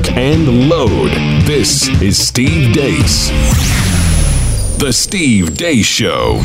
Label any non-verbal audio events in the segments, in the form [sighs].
lock, and load. This is Steve Deace. The Steve Deace Show.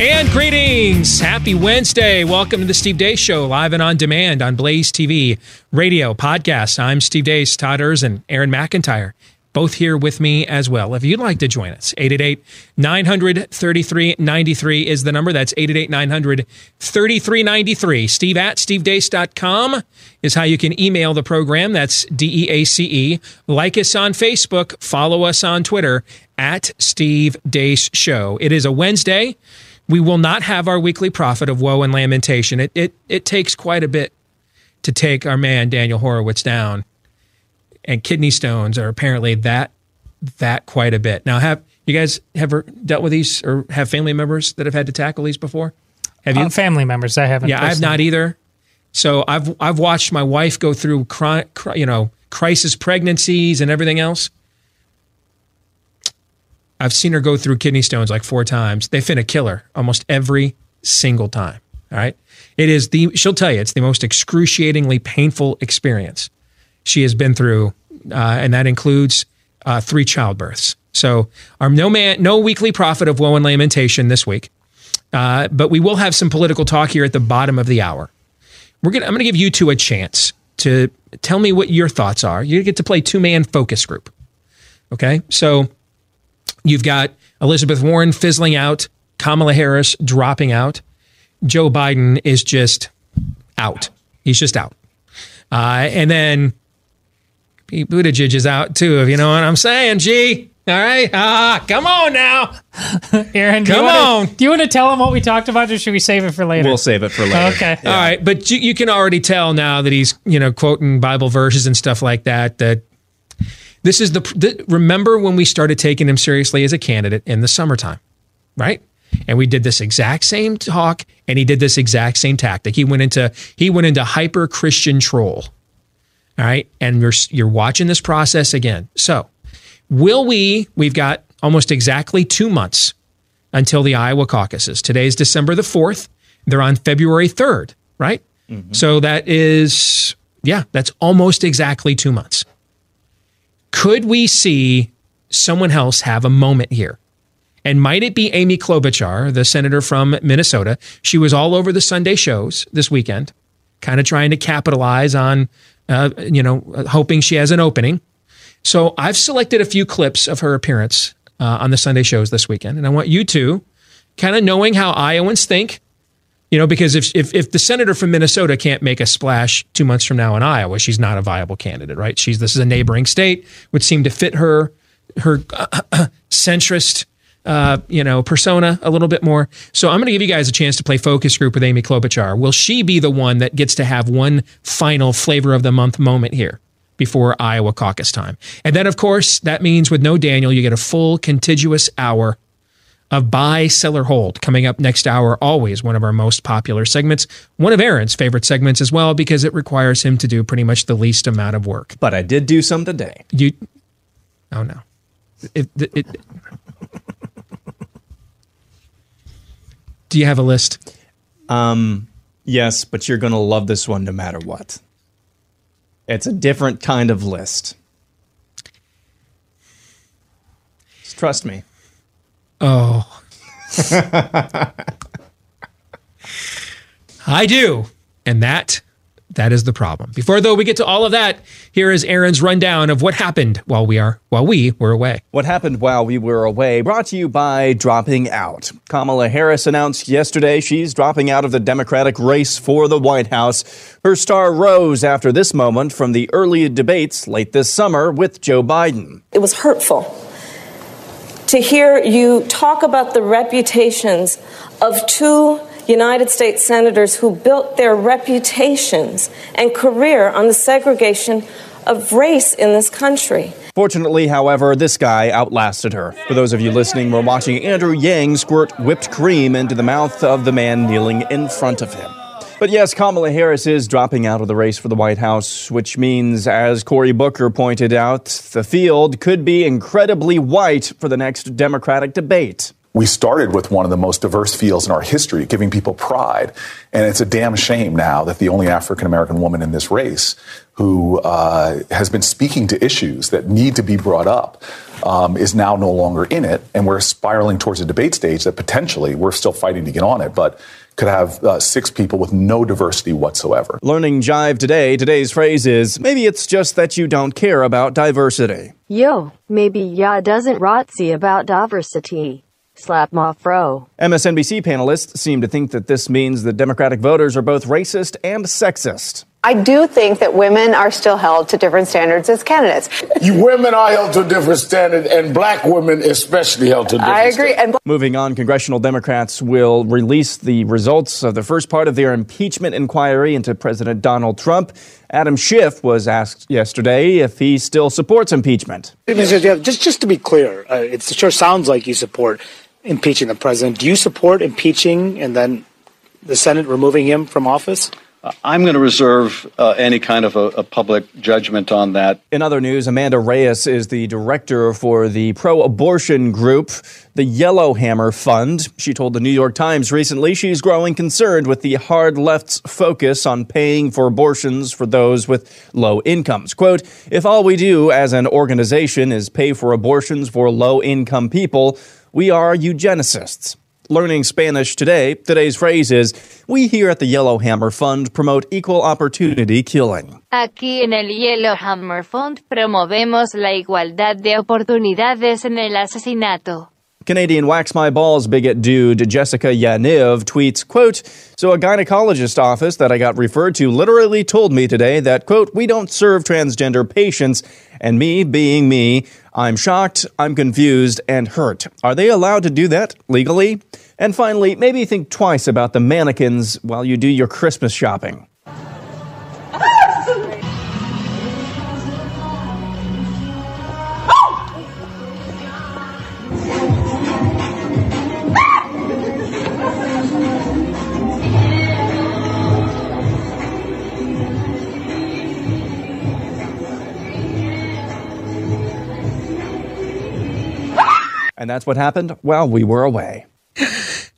And greetings. Happy Wednesday. Welcome to the Steve Deace Show, live and on demand on Blaze TV, radio, podcast. I'm Steve Deace, Todd Erzen, Aaron McIntyre, both here with me as well. If you'd like to join us, 888 900 3393 is the number. That's 888 900 3393. Steve at stevedeace.com is how you can email the program. That's D E A C E. Like us on Facebook, follow us on Twitter at Steve Deace Show. It is a Wednesday. We will not have our weekly prophet of woe and lamentation. It, it, it takes quite a bit to take our man Daniel Horowitz down. And kidney stones are apparently that that quite a bit. Now, have you guys ever dealt with these or have family members that have had to tackle these before? Have you? Uh, family members, I haven't. yeah, I've not either. So I've I've watched my wife go through you know crisis pregnancies and everything else. I've seen her go through kidney stones like four times. They finna kill her almost every single time. All right. It is the, she'll tell you, it's the most excruciatingly painful experience she has been through. Uh, and that includes uh, three childbirths. So, our no man, no weekly prophet of woe and lamentation this week. Uh, but we will have some political talk here at the bottom of the hour. We're gonna, I'm going to give you two a chance to tell me what your thoughts are. You get to play two man focus group. Okay. So, You've got Elizabeth Warren fizzling out, Kamala Harris dropping out. Joe Biden is just out. He's just out. Uh, and then Pete Buttigieg is out too, if you know what I'm saying, G. All right. Ah, come on now. [laughs] Aaron, do Come wanna, on. Do you want to tell them what we talked about, or should we save it for later? We'll save it for later. Okay. All right. But you, you can already tell now that he's, you know, quoting Bible verses and stuff like that, that this is the, the remember when we started taking him seriously as a candidate in the summertime, right? And we did this exact same talk and he did this exact same tactic. He went into he went into hyper Christian troll. All right? And you're you're watching this process again. So, will we we've got almost exactly 2 months until the Iowa caucuses. Today's December the 4th. They're on February 3rd, right? Mm-hmm. So that is yeah, that's almost exactly 2 months. Could we see someone else have a moment here? And might it be Amy Klobuchar, the senator from Minnesota? She was all over the Sunday shows this weekend, kind of trying to capitalize on, uh, you know, hoping she has an opening. So I've selected a few clips of her appearance uh, on the Sunday shows this weekend, and I want you to, kind of knowing how Iowans think, you know, because if, if if the senator from Minnesota can't make a splash two months from now in Iowa, she's not a viable candidate, right? She's this is a neighboring state, would seem to fit her her [clears throat] centrist uh, you know, persona a little bit more. So I'm going to give you guys a chance to play focus group with Amy Klobuchar. Will she be the one that gets to have one final flavor of the month moment here before Iowa caucus time? And then, of course, that means with no Daniel, you get a full contiguous hour of buy, sell, or hold coming up next hour. Always one of our most popular segments. One of Aaron's favorite segments as well because it requires him to do pretty much the least amount of work. But I did do some today. You, oh no, it, it, it- do you have a list? Um, yes, but you're going to love this one no matter what. It's a different kind of list. Just trust me. Oh, [laughs] I do, and that that is the problem. Before though we get to all of that, here is Aaron's rundown of what happened while we are while we were away. What happened while we were away brought to you by dropping out. Kamala Harris announced yesterday she's dropping out of the Democratic race for the White House. Her star rose after this moment from the early debates late this summer with Joe Biden. It was hurtful to hear you talk about the reputations of two United States senators who built their reputations and career on the segregation of race in this country. Fortunately, however, this guy outlasted her. For those of you listening, we're watching Andrew Yang squirt whipped cream into the mouth of the man kneeling in front of him. But yes, Kamala Harris is dropping out of the race for the White House, which means, as Cory Booker pointed out, the field could be incredibly white for the next Democratic debate. We started with one of the most diverse fields in our history, giving people pride. And it's a damn shame now that the only African American woman in this race who uh, has been speaking to issues that need to be brought up um, is now no longer in it. And we're spiraling towards a debate stage that potentially we're still fighting to get on it, but could have uh, six people with no diversity whatsoever. Learning Jive today, today's phrase is maybe it's just that you don't care about diversity. Yo, maybe ya doesn't rotsy about diversity. Slap ma fro. MSNBC panelists seem to think that this means that Democratic voters are both racist and sexist. I do think that women are still held to different standards as candidates. You women are held to a different standard, and black women especially held to a different I agree. And Moving on, congressional Democrats will release the results of the first part of their impeachment inquiry into President Donald Trump. Adam Schiff was asked yesterday if he still supports impeachment. Just just to be clear, uh, it sure sounds like you support impeaching the president. Do you support impeaching and then the Senate removing him from office? I'm going to reserve uh, any kind of a, a, public judgment on that. In other news, Amanda Reyes is the director for the pro abortion group, the Yellowhammer Fund. She told the New York Times recently she's growing concerned with the hard left's focus on paying for abortions for those with low incomes. Quote, if all we do as an organization is pay for abortions for low income people, we are eugenicists. Learning Spanish today, today's phrase is We here at the Yellowhammer Fund promote equal opportunity killing. Aquí en el Yellowhammer Fund promovemos la igualdad de oportunidades en el asesinato. Canadian Wax My Balls bigot dude Jessica Yaniv tweets, quote, So a gynecologist office that I got referred to literally told me today that, quote, we don't serve transgender patients, and me being me, I'm shocked, I'm confused, and hurt. Are they allowed to do that legally? And finally, maybe think twice about the mannequins while you do your Christmas shopping. And that's what happened while we were away.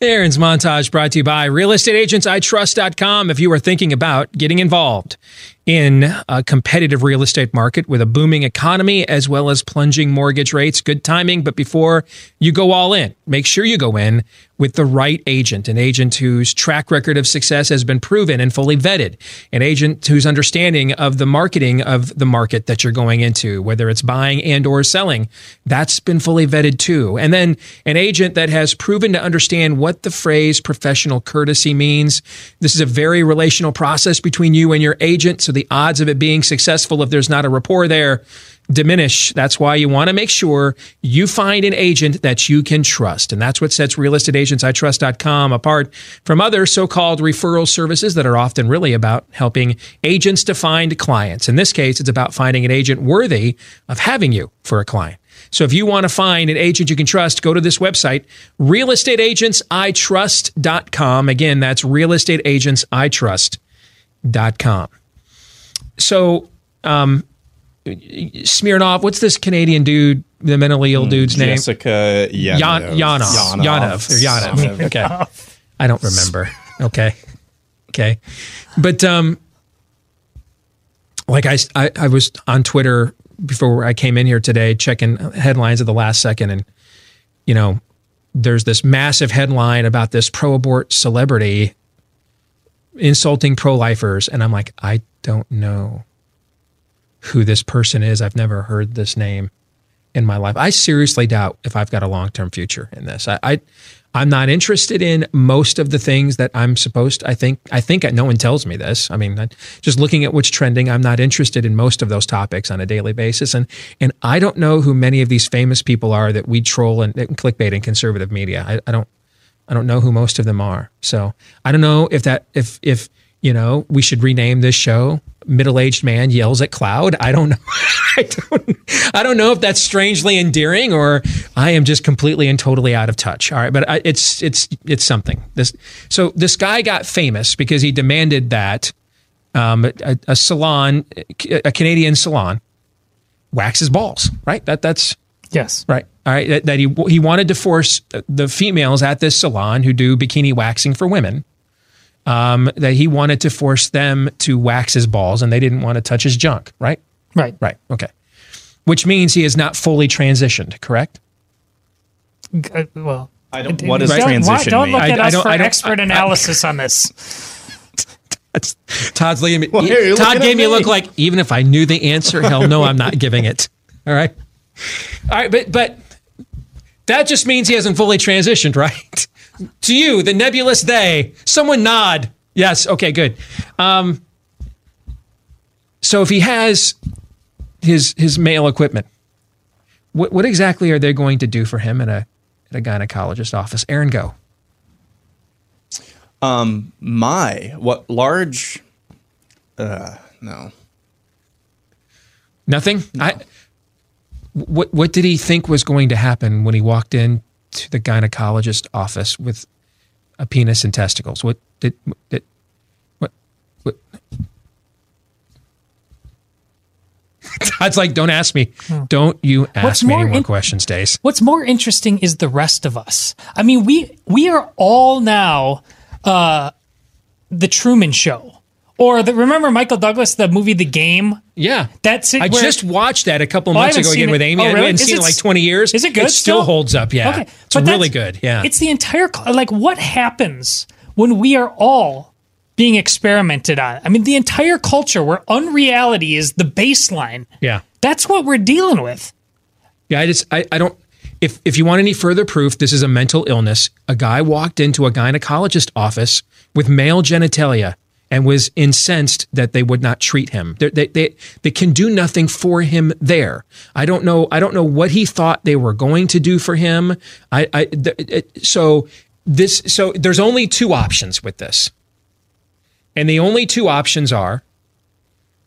Aaron's montage brought to you by realestateagentsitrust.com. If you are thinking about getting involved in a competitive real estate market with a booming economy as well as plunging mortgage rates, good timing. But before you go all in, make sure you go in with the right agent, an agent whose track record of success has been proven and fully vetted, an agent whose understanding of the marketing of the market that you're going into, whether it's buying and or selling, that's been fully vetted too. And then an agent that has proven to understand what the phrase professional courtesy means. This is a very relational process between you and your agent. So the odds of it being successful if there's not a rapport there diminish. That's why you want to make sure you find an agent that you can trust. And that's what sets realestateagentsitrust.com apart from other so-called referral services that are often really about helping agents to find clients. In this case, it's about finding an agent worthy of having you for a client. So if you want to find an agent you can trust, go to this website, realestateagentsitrust.com. Again, that's realestateagentsitrust.com. So, um, Smirnov, what's this Canadian dude, the mentally ill dude's name? Jessica Yanov. Yan- Yanov. Yanov. Yanov. Okay. I don't remember. Okay. Okay. But um like I, I, I was on Twitter before I came in here today checking headlines at the last second and you know, there's this massive headline about this pro-abort celebrity insulting pro-lifers and I'm like, I don't know who this person is. I've never heard this name in my life. I seriously doubt if I've got a long term future in this. I, I I'm not interested in most of the things that I'm supposed. To, I think I think no one tells me this. I mean, just looking at what's trending, I'm not interested in most of those topics on a daily basis, and and I don't know who many of these famous people are that we troll and, and clickbait in conservative media. I, I don't I don't know who most of them are. So I don't know if that if if you know we should rename this show middle-aged man yells at cloud. I don't know. [laughs] I don't i don't know if that's strangely endearing or i am just completely and totally out of touch. All right. But I, it's it's it's something. This so this guy got famous because he demanded that um, a, a salon a canadian salon waxes balls right? That that's Yes. right All right, that, that he he wanted to force the females at this salon who do bikini waxing for women. Um, that he wanted to force them to wax his balls, and they didn't want to touch his junk. Right. Right. Right. Okay. Which means he has not fully transitioned. Correct. Uh, well, I don't, what does don't, transition don't mean? look at I- I us don't- for I expert I- I- analysis on this. Todd's looking at me. Why are Todd looking gave me a me? look like even if I knew the answer, hell no, I'm not giving it. All right. All right, but but that just means he hasn't fully transitioned, [laughs] right? to you, the nebulous they. Someone nod. Yes. Okay. Good. Um, so if he has his his male equipment, what what exactly are they going to do for him at a at a gynecologist office? Aaron, go. Um, my what large? Uh, no. Nothing. I. What What did he think was going to happen when he walked in to the gynecologist office with a penis and testicles? What did did what what? [laughs] Todd's like, don't ask me. Don't you ask What's me more any more in- questions, Deace. What's more interesting is the rest of us. I mean, we we are all now uh, the Truman Show, or the remember Michael Douglas, the movie The Game. Yeah, that's it. I where- just watched that a couple Oh, months ago again it. with Amy. Oh, I really? hadn't Is seen it like twenty years. Is it good It still still? holds up. Yeah, Okay, it's but really good. Yeah, it's the entire like what happens when we are all being experimented on. I mean, the entire culture where unreality is the baseline. yeah. That's what we're dealing with. Yeah, I just I, I don't if if you want any further proof this is a mental illness, a guy walked into a gynecologist office with male genitalia and was incensed that they would not treat him. They, they, they, they can do nothing for him there. I don't know. I don't know what he thought they were going to do for him. I, I th- it, so this so there's only two options with this, and the only two options are.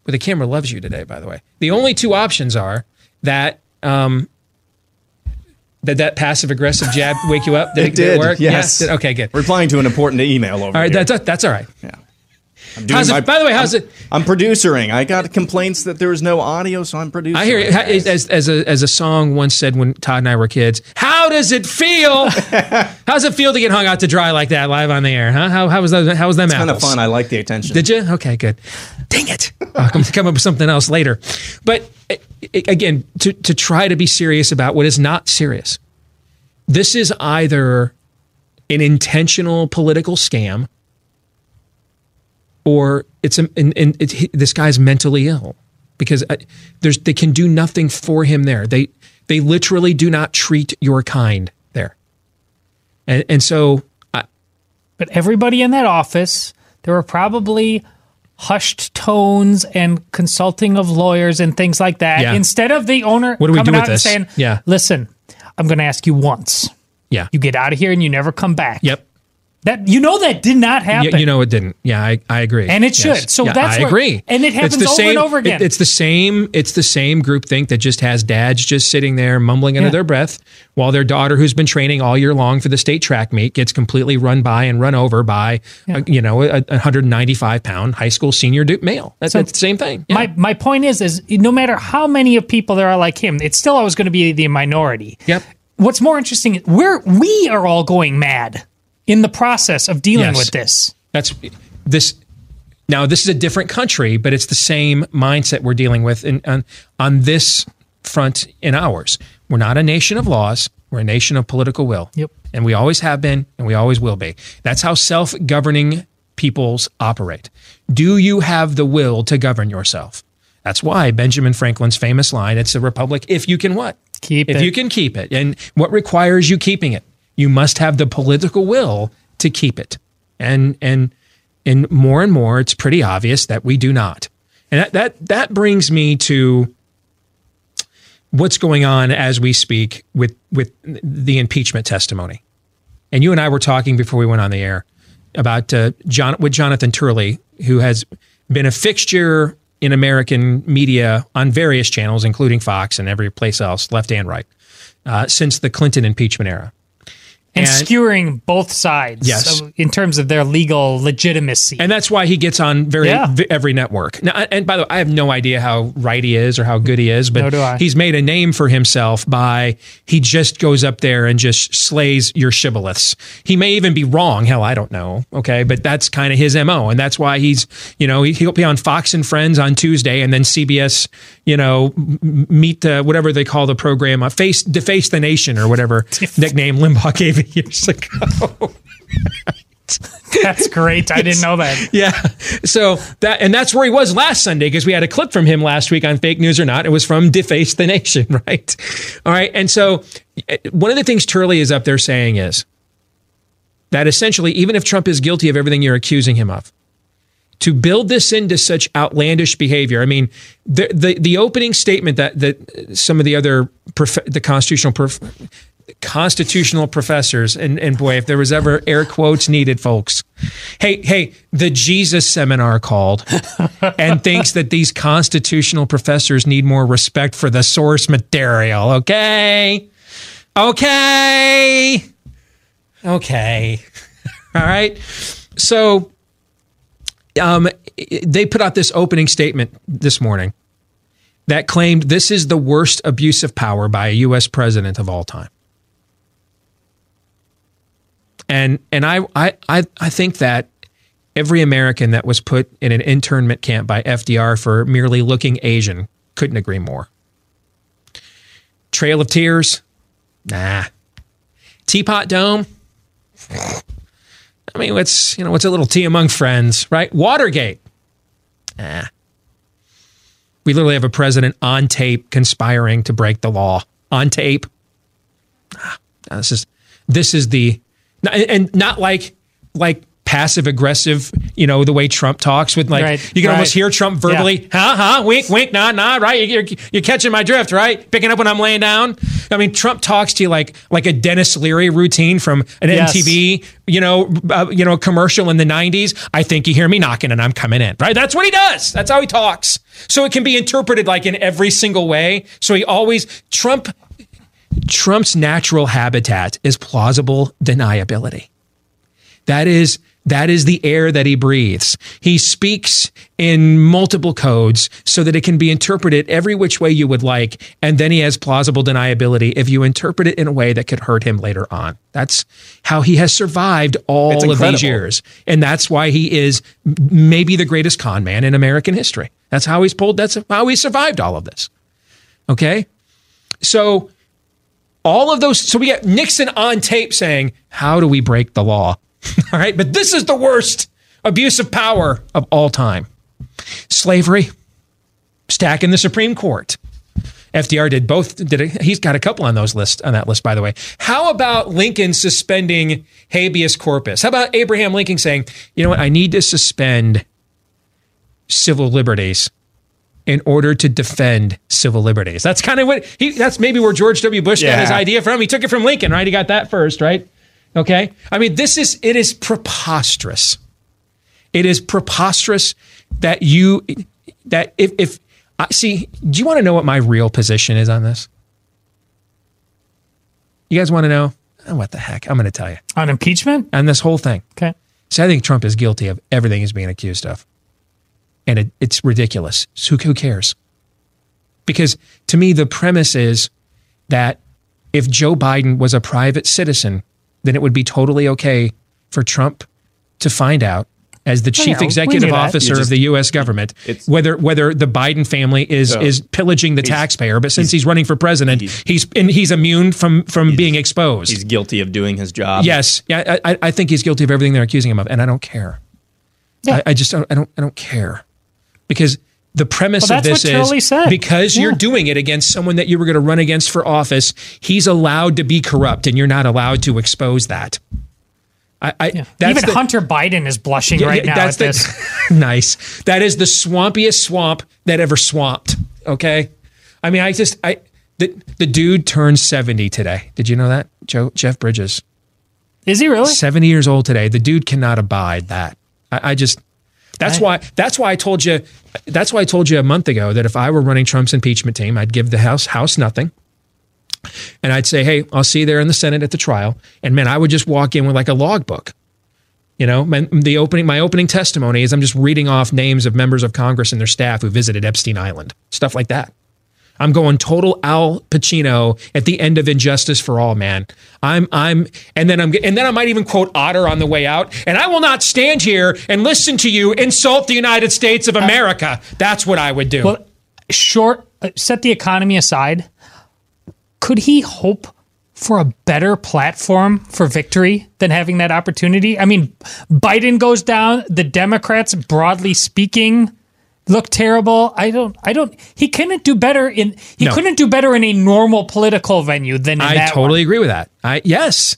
But the camera loves you today, by the way. The only two options are that um, did that passive aggressive jab wake you up? Did It did. work? Yes. Did- okay, good. Replying to an important email over All right, here. that, that, that's all right. Yeah. I'm doing How's it- my- by the way, how's I'm, it- I'm producing. I got complaints that there was no audio, so I'm producing. I hear it. guys. As, as, a, as a song once said when Todd and I were kids, how does it feel? [laughs] how does it feel to get hung out to dry like that live on the air? Huh? How, how was that? How was that? It's kind of fun. I like the attention. Did you? Okay, good. Dang it! I'll come, come up with something else later. But again, to to try to be serious about what is not serious. This is either an intentional political scam, or it's a, and, and it, he- this guy's mentally ill because I, there's they can do nothing for him there. They they literally do not treat your kind there, and and so I, But everybody in that office, there were probably hushed tones and consulting of lawyers and things like that. Yeah. Instead of the owner What do we coming do with out and this? saying, Yeah. listen, I'm going to ask you once. yeah. You get out of here and you never come back. Yep. That you know that did not happen. You, you know it didn't. Yeah, I, I agree. And it should. So Yeah, that's I where- agree. and it happens over and same- over again. it- it's the same. It's the same group think that just has dads just sitting there mumbling under Yeah. their breath while their daughter, who's been training all year long for the state track meet, gets completely run by and run over by, Yeah. a, you know, a, a 195 pound high school senior du- male. That's, So- that's the same thing. Yeah. My my point is is no matter how many of people there are like him, it's still always going to be the minority. Yep. What's more interesting is we're we are all going mad in the process of dealing Yes. with this. That's this. Now, this is a different country, but it's the same mindset we're dealing with in, on, on this front in ours. We're not a nation of laws. We're a nation of political will. Yep. And we always have been, and we always will be. That's how self governing peoples operate. Do you have the will to govern yourself? That's why Benjamin Franklin's famous line it's a republic if you can what? Keep if it. you can keep it. And what requires you keeping it? You must have the political will to keep it. And and and more and more it's pretty obvious that we do not. And that that that brings me to what's going on as we speak with with the impeachment testimony. And you and I were talking before we went on the air about uh, John with Jonathan Turley, who has been a fixture in American media on various channels, including Fox and every place else, left and right, uh, since the Clinton impeachment era. And, And- skewering both sides Yes. in terms of their legal legitimacy. And that's why he gets on very Yeah. every network. Now, and by the way, I have no idea how right he is or how good he is, but I. he's made a name for himself by he just goes up there and just slays your shibboleths. He may even be wrong. Hell, I don't know. Okay, but that's kind of his mo, and that's why he's you know he- he'll be on Fox and Friends on Tuesday, and then CBS you know m- meet the whatever they call the program, uh, face deface the nation or whatever [laughs] nickname Limbaugh gave [laughs] years ago. [laughs] That's great. I didn't know that. Yeah. So that and that's where he was last Sunday because we had a clip from him last week on fake news or not. It was from Deface the Nation, [laughs] right? All right. And so eh, one of the things Turley is up there saying is that essentially, even if Trump is guilty of everything you're accusing him of, to build this into such outlandish behavior. I mean, the the, the opening statement that that some of the other prof- the constitutional prof- constitutional professors and and boy, if there was ever air quotes needed, folks. Hey, hey, the Jesus seminar called [laughs] and thinks that these constitutional professors need more respect for the source material. Okay, okay, okay. All right. So um, they put out this opening statement this morning that claimed this is the worst abuse of power by a U.S. president of all time. And and I I I, think that every American that was put in an internment camp by FDR for merely looking Asian couldn't agree more. Trail of Tears, nah. Teapot Dome, I mean, what's you know what's a little tea among friends, right? Watergate. Ah. We literally have a president on tape conspiring to break the law. On tape. This is this is the and not like like passive aggressive, you know, the way Trump talks with like Right, you can right. almost hear Trump verbally, huh, huh, wink, wink, nah, nah, right? You're, you're catching my drift, right? Picking up when I'm laying down. I mean, Trump talks to you like like a Denis Leary routine from an Yes. MTV, you know, uh, you know, commercial in the '90s. I think you hear me knocking and I'm coming in, right? That's what he does. That's how he talks. So it can be interpreted like in every single way. So he always Trump Trump's natural habitat is plausible deniability. That is that is the air that he breathes. He speaks in multiple codes so that it can be interpreted every which way you would like, and then he has plausible deniability if you interpret it in a way that could hurt him later on. That's how he has survived all of these years, and that's why he is maybe the greatest con man in American history. That's how he's pulled. That's how he survived all of this. Okay, so all of those. So we get Nixon on tape saying, How do we break the law? [laughs] all right. But this is the worst abuse of power of all time slavery, stacking the Supreme Court. FDR did both. Did a, he's got a couple on those list on that list, by the way. How about Lincoln suspending habeas corpus? How about Abraham Lincoln saying, "You know what? I need to suspend civil liberties in order to defend civil liberties." That's kind of what he. That's maybe where George W. Bush got his idea from. He took it from Lincoln, right? He got that first, right? Okay. I mean, this is it is preposterous. It is preposterous that you that if if I see. Do you want to know what my real position is on this? You guys want to know? Oh, what the heck? I'm going to tell you On impeachment? on this whole thing. Okay. So I think Trump is guilty of everything he's being accused of, and it, it's ridiculous. So who, who cares? Because to me, the premise is that if Joe Biden was a private citizen, then it would be totally okay for Trump to find out as the chief yeah, executive officer You of the U.S. government, It's- whether whether the Biden family is So, is pillaging the taxpayer, but since he's, running for president, he's and he's immune from from being exposed. He's guilty of doing his job. Yes, yeah, I, I- I think he's guilty of everything they're accusing him of, and I don't care. Yeah. I, I just don't, I don't, I don't care because the premise Well, of this is said. because you're doing it against someone that you were going to run against for office. He's allowed to be corrupt, and you're not allowed to expose that. I, I that's Even the- Hunter Biden is blushing yeah, right yeah, now that's at the- this. [laughs] nice. That is the swampiest swamp that ever swamped. Okay, I mean, I just, I the the dude turned seventy today. Did you know that, Joe Jeff Bridges? Is he really? 70 years old today. The dude cannot abide that. I, I just that's I- why that's why I told you that's why I told you a month ago that if I were running Trump's impeachment team, I'd give the House House nothing. And I'd say, hey, I'll see you there in the Senate at the trial. And man, I would just walk in with like a logbook. You know, my, the opening, my opening testimony is I'm just reading off names of members of Congress and their staff who visited Epstein Island, stuff like that. I'm going total Al Pacino at the end of And Justice for All, man. I'm I'm and then I'm and then I might even quote Otter on the way out. And I will not stand here and listen to you insult the United States of America. That's what I would do. Well, short, uh, set the economy aside. Could he hope for a better platform for victory than having that opportunity? I mean, Biden goes down. The Democrats, broadly speaking, look terrible. I don't. I don't. He couldn't do better in. He No. couldn't do better in a normal political venue than in I totally agree with that. I yes.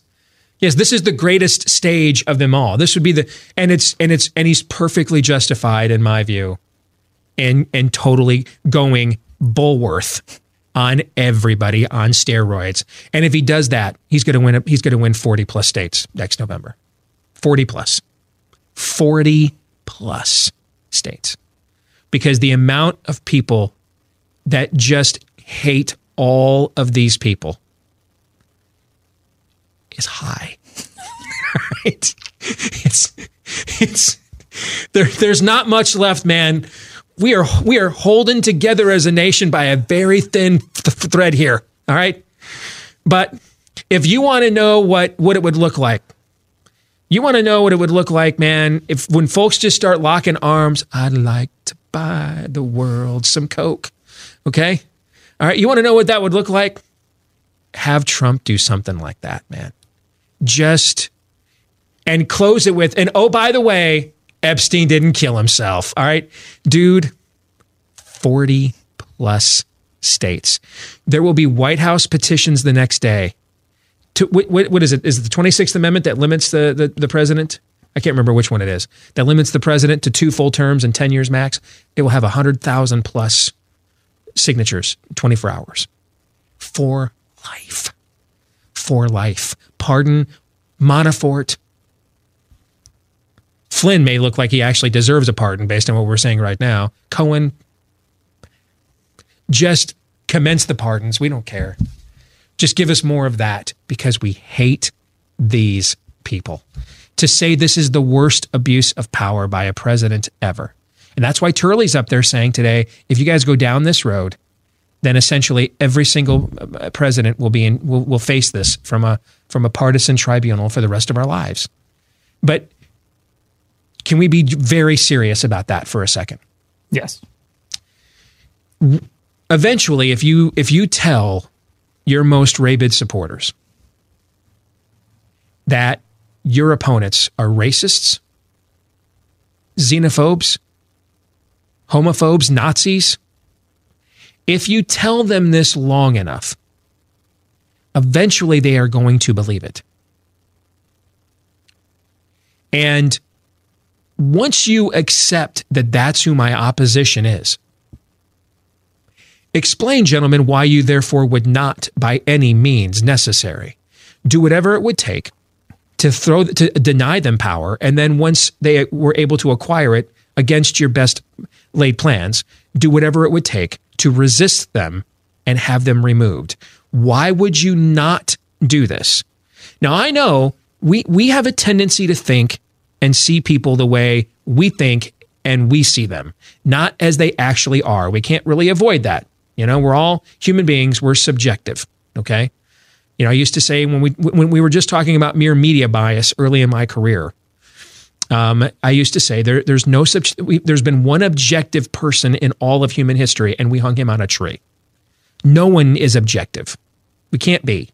Yes, this is the greatest stage of them all. This would be the and it's and it's and he's perfectly justified in my view and and totally going Bulworth on everybody on steroids. And if he does that, he's going to win he's going to win 40 plus states next November. 40 plus. 40 plus states. Because the amount of people that just hate all of these people is high. [laughs] right? It's it's there, there's not much left, man. We are we are holding together as a nation by a very thin th- thread here. All right, but if you want to know what what it would look like, you want to know what it would look like, man. If when folks just start locking arms, I'd like to buy the world some coke. Okay, all right. You want to know what that would look like? Have Trump do something like that, man. Just and close it with, and oh, by the way, Epstein didn't kill himself. All right, dude, 40 plus states. There will be White House petitions the next day. To, what, what is it? Is it the 26th Amendment that limits the, the, the president? I can't remember which one it is. That limits the president to two full terms and 10 years max. It will have 100,000 plus signatures, 24 hours. For life. For life. Pardon Manafort. Flynn may look like he actually deserves a pardon based on what we're saying right now. Cohen, just commence the pardons. We don't care. Just give us more of that because we hate these people. To say this is the worst abuse of power by a president ever. And that's why Turley's up there saying today if you guys go down this road, then essentially every single uh, president will be in will, will face this from a from a partisan tribunal for the rest of our lives. But can we be very serious about that for a second? Yes. Eventually, if you if you tell your most rabid supporters that your opponents are racists, xenophobes, homophobes, Nazis, if you tell them this long enough, eventually they are going to believe it. And once you accept that that's who my opposition is, explain, gentlemen, why you therefore would not, by any means necessary, do whatever it would take to throw to deny them power, and then once they were able to acquire it against your best laid plans, do whatever it would take to resist them and have them removed. Why would you not do this? Now I know we we have a tendency to think and see people the way we think and we see them, not as they actually are. We can't really avoid that. You know, we're all human beings, we're subjective, okay? You know, I used to say when we when we were just talking about mere media bias early in my career, um, I used to say there, there's no such. we, there's been one objective person in all of human history, and we hung him on a tree. No one is objective. We can't be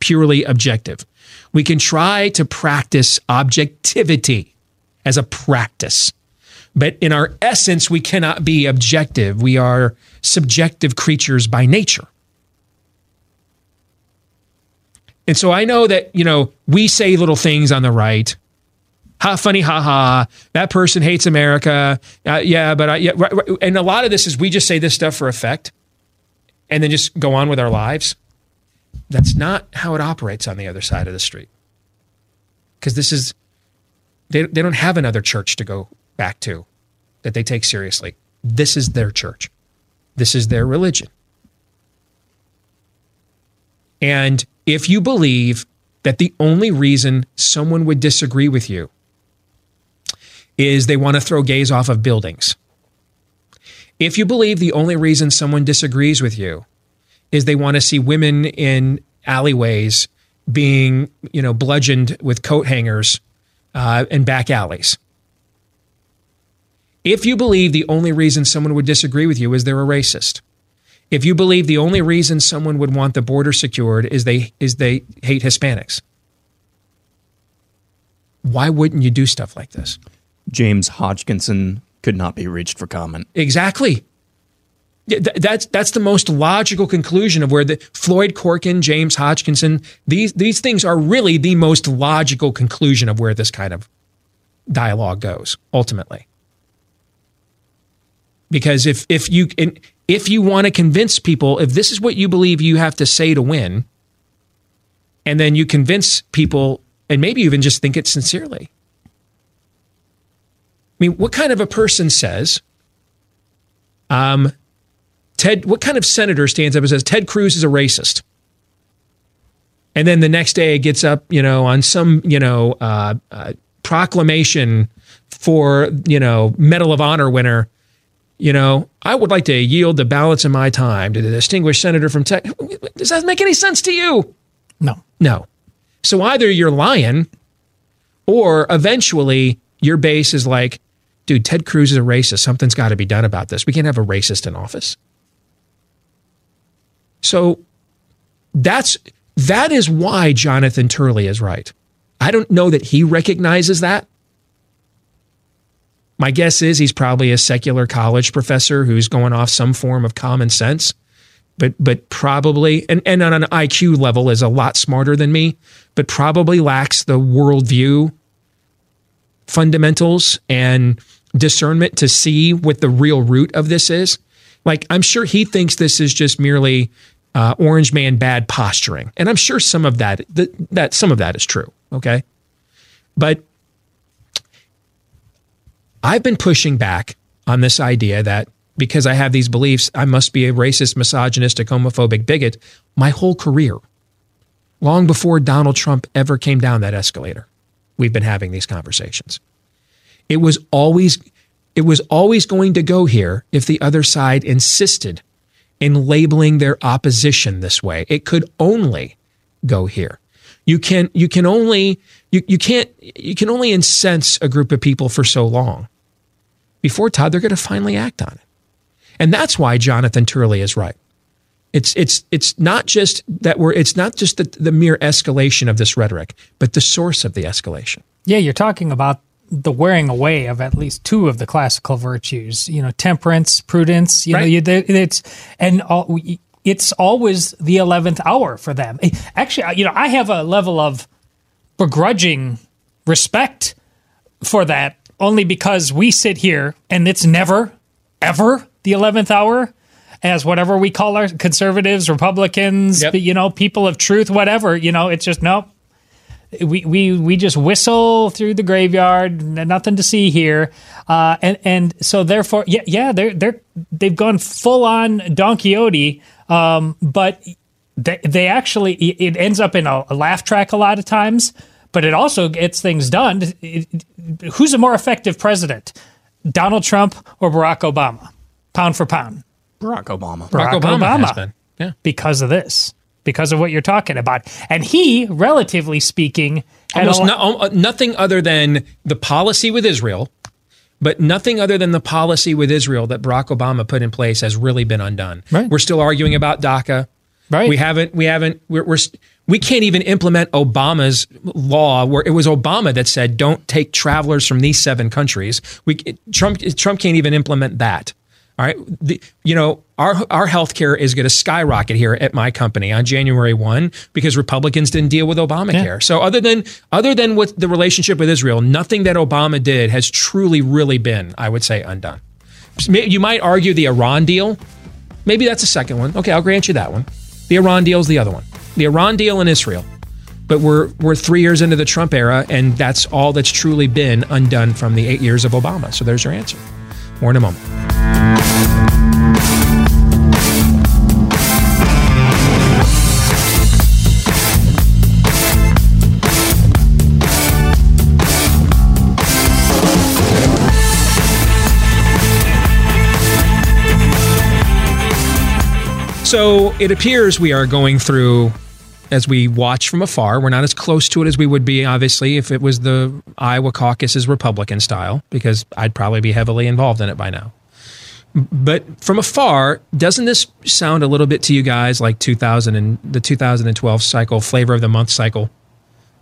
purely objective. We can try to practice objectivity as a practice, but in our essence, we cannot be objective. We are subjective creatures by nature. And so I know that, you know, we say little things on the right. Ha, funny, ha ha. That person hates America. Uh, yeah, but I, yeah, right, right. and a lot of this is we just say this stuff for effect and then just go on with our lives. That's not how it operates on the other side of the street. Because this is, they, they don't have another church to go back to that they take seriously. This is their church, this is their religion. And if you believe that the only reason someone would disagree with you is they want to throw gays off of buildings, if you believe the only reason someone disagrees with you is they want to see women in alleyways being, you know, bludgeoned with coat hangers uh, in back alleys. If you believe the only reason someone would disagree with you is they're a racist, if you believe the only reason someone would want the border secured is they is they hate Hispanics, why wouldn't you do stuff like this? James Hodgkinson could not be reached for comment. Exactly. That's that's the most logical conclusion of where the Floyd Corkin, James Hodgkinson, these these things are really the most logical conclusion of where this kind of dialogue goes ultimately. Because if if you and if you want to convince people, if this is what you believe you have to say to win, and then you convince people, and maybe even just think it sincerely. I mean, what kind of a person says, um, Ted, what kind of senator stands up and says Ted Cruz is a racist? And then the next day gets up, you know, on some, you know, uh, uh, proclamation for, you know, Medal of Honor winner. You know, I would like to yield the balance of my time to the distinguished senator from Texas. Does that make any sense to you? No. No. So either you're lying or eventually your base is like, dude, Ted Cruz is a racist. Something's got to be done about this. We can't have a racist in office. So that's that is why Jonathan Turley is right. I don't know that he recognizes that. My guess is he's probably a secular college professor who's going off some form of common sense, but but probably and, and on an IQ level is a lot smarter than me, but probably lacks the worldview fundamentals and discernment to see what the real root of this is. Like I'm sure he thinks this is just merely uh, orange man bad posturing, and I'm sure some of that that, that some of that is true. Okay, but I've been pushing back on this idea that because I have these beliefs, I must be a racist, misogynistic, homophobic bigot my whole career. Long before Donald Trump ever came down that escalator, we've been having these conversations. It was always it was always going to go here if the other side insisted in labeling their opposition this way. It could only go here. You can you can only you, you can't you can only incense a group of people for so long before Todd they're going to finally act on it. And that's why Jonathan Turley is right. It's it's it's not just that we're it's not just the, the mere escalation of this rhetoric, but the source of the escalation. Yeah, you're talking about the wearing away of at least two of the classical virtues. You know, temperance, prudence. You know, you, it's and all, it's always the eleventh hour for them. Eh, actually, you know, I have a level of begrudging respect for that only because we sit here and it's never ever the 11th hour as whatever we call our conservatives, Republicans, Yep. you know, people of truth, whatever. You know, it's just nope. We we we just whistle through the graveyard. Nothing to see here, uh, and and so therefore, yeah, yeah, they're they're they've gone full on Don Quixote, um, but they they actually it ends up in a, a laugh track a lot of times, but it also gets things done. It- it- who's a more effective president, Donald Trump or Barack Obama, pound for pound? Barack Obama. Barack Obama has been. Yeah. because of this, because of what you're talking about. And he, relatively speaking, had a Almost lo- no, uh, nothing other than the policy with Israel, but nothing other than the policy with Israel that Barack Obama put in place has really been undone. Right. We're still arguing about DACA. Right. We haven't. We haven't. We're. we're st- we can't even implement Obama's law, where it was Obama that said, "Don't take travelers from these seven countries." We Trump. Trump can't even implement that. All right. The, you know, our our healthcare is going to skyrocket here at my company on January one because Republicans didn't deal with Obamacare. So other than other than what the relationship with Israel, nothing that Obama did has truly, really been, I would say, undone. You might argue the Iran deal. Maybe that's a second one. Okay, I'll grant you that one. The Iran deal is the other one. The Iran deal in Israel. But we're we're three years into the Trump era, and that's all that's truly been undone from the eight years of Obama. So there's your answer. More in a moment. So it appears we are going through, as we watch from afar, we're not as close to it as we would be, obviously, if it was the Iowa caucus's Republican style, because I'd probably be heavily involved in it by now. But from afar, doesn't this sound a little bit to you guys like 2000 and the 2012 cycle, flavor of the month cycle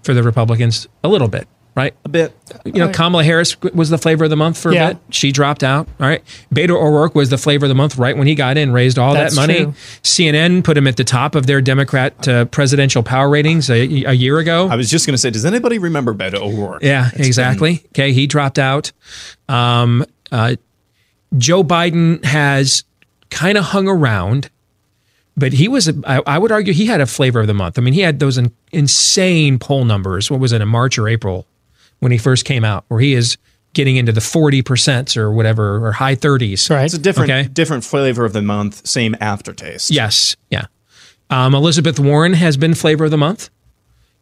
for the Republicans? A little bit, right? A bit. You know, Kamala Harris was the flavor of the month for Yeah. a bit. She dropped out. All right. Beto O'Rourke was the flavor of the month right when he got in, raised all That's that money. true. CNN put him at the top of their Democrat uh, presidential power ratings a, a year ago. I was just going to say, does anybody remember Beto O'Rourke? Yeah, exactly. okay, he dropped out. Um, uh, Joe Biden has kind of hung around, but he was, I would argue, he had a flavor of the month. I mean, he had those in, insane poll numbers. What was it in March or April when he first came out, where he is getting into the 40% or whatever, or high 30s. Right. It's a different, Okay. different flavor of the month, same aftertaste. Yes. Yeah. Um, Elizabeth Warren has been flavor of the month.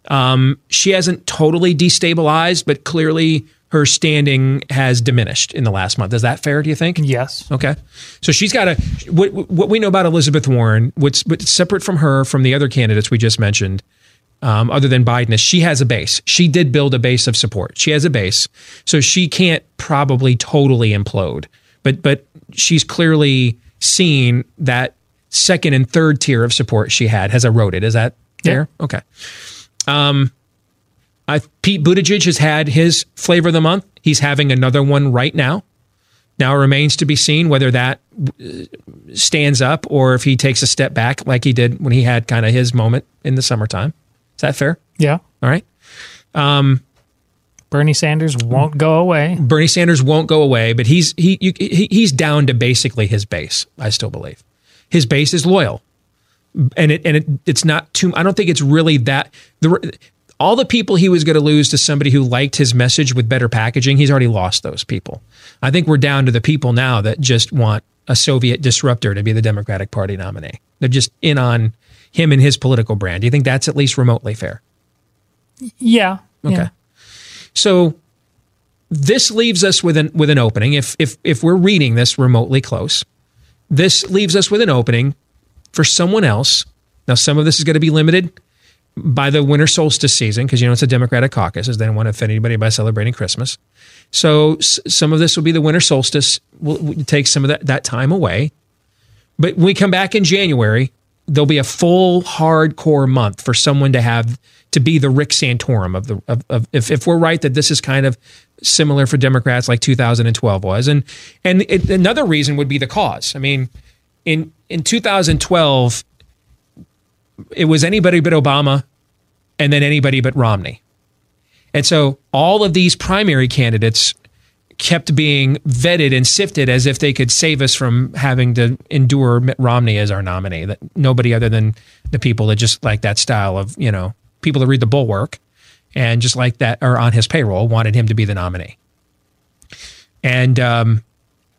Um, she hasn't totally destabilized, but clearly her standing has diminished in the last month. Is that fair? Do you think? Yes. Okay. So she's got a what, what we know about Elizabeth Warren. What's, what's separate from her from the other candidates we just mentioned, um, other than Biden, is she has a base. She did build a base of support. She has a base, so she can't probably totally implode. But but she's clearly seen that second and third tier of support she had has eroded. Is that fair? Okay. Um, I, Pete Buttigieg has had his flavor of the month. He's having another one right now. Now it remains to be seen whether that uh, stands up or if he takes a step back like he did when he had kind of his moment in the summertime. Is that fair? Yeah. All right. Um, Bernie Sanders won't go away. Bernie Sanders won't go away, but he's he, you, he he's down to basically his base. I still believe his base is loyal, and it and it, it's not too. I don't think it's really that the all the people he was going to lose to somebody who liked his message with better packaging. He's already lost those people. I think we're down to the people now that just want a Soviet disruptor to be the Democratic Party nominee. They're just in on him and his political brand. Do you think that's at least remotely fair? Yeah. Okay. Yeah. So this leaves us with an with an opening. If if if we're reading this remotely close, this leaves us with an opening for someone else. Now, some of this is going to be limited by the winter solstice season because you know it's a Democratic caucus. They don't want to offend anybody by celebrating Christmas. So s- some of this will be the winter solstice. We'll, we'll take some of that that time away. But when we come back in January, there'll be a full hardcore month for someone to have to be the Rick Santorum of the of, of if, if we're right that this is kind of similar for Democrats like 2012 was, and and it, another reason would be the cause. I mean, in in 2012, it was anybody but Obama, and then anybody but Romney, and so all of these primary candidates kept being vetted and sifted as if they could save us from having to endure Mitt Romney as our nominee. That nobody other than the people that just like that style of, you know, people that read the bulwark and just like that are on his payroll wanted him to be the nominee. And um,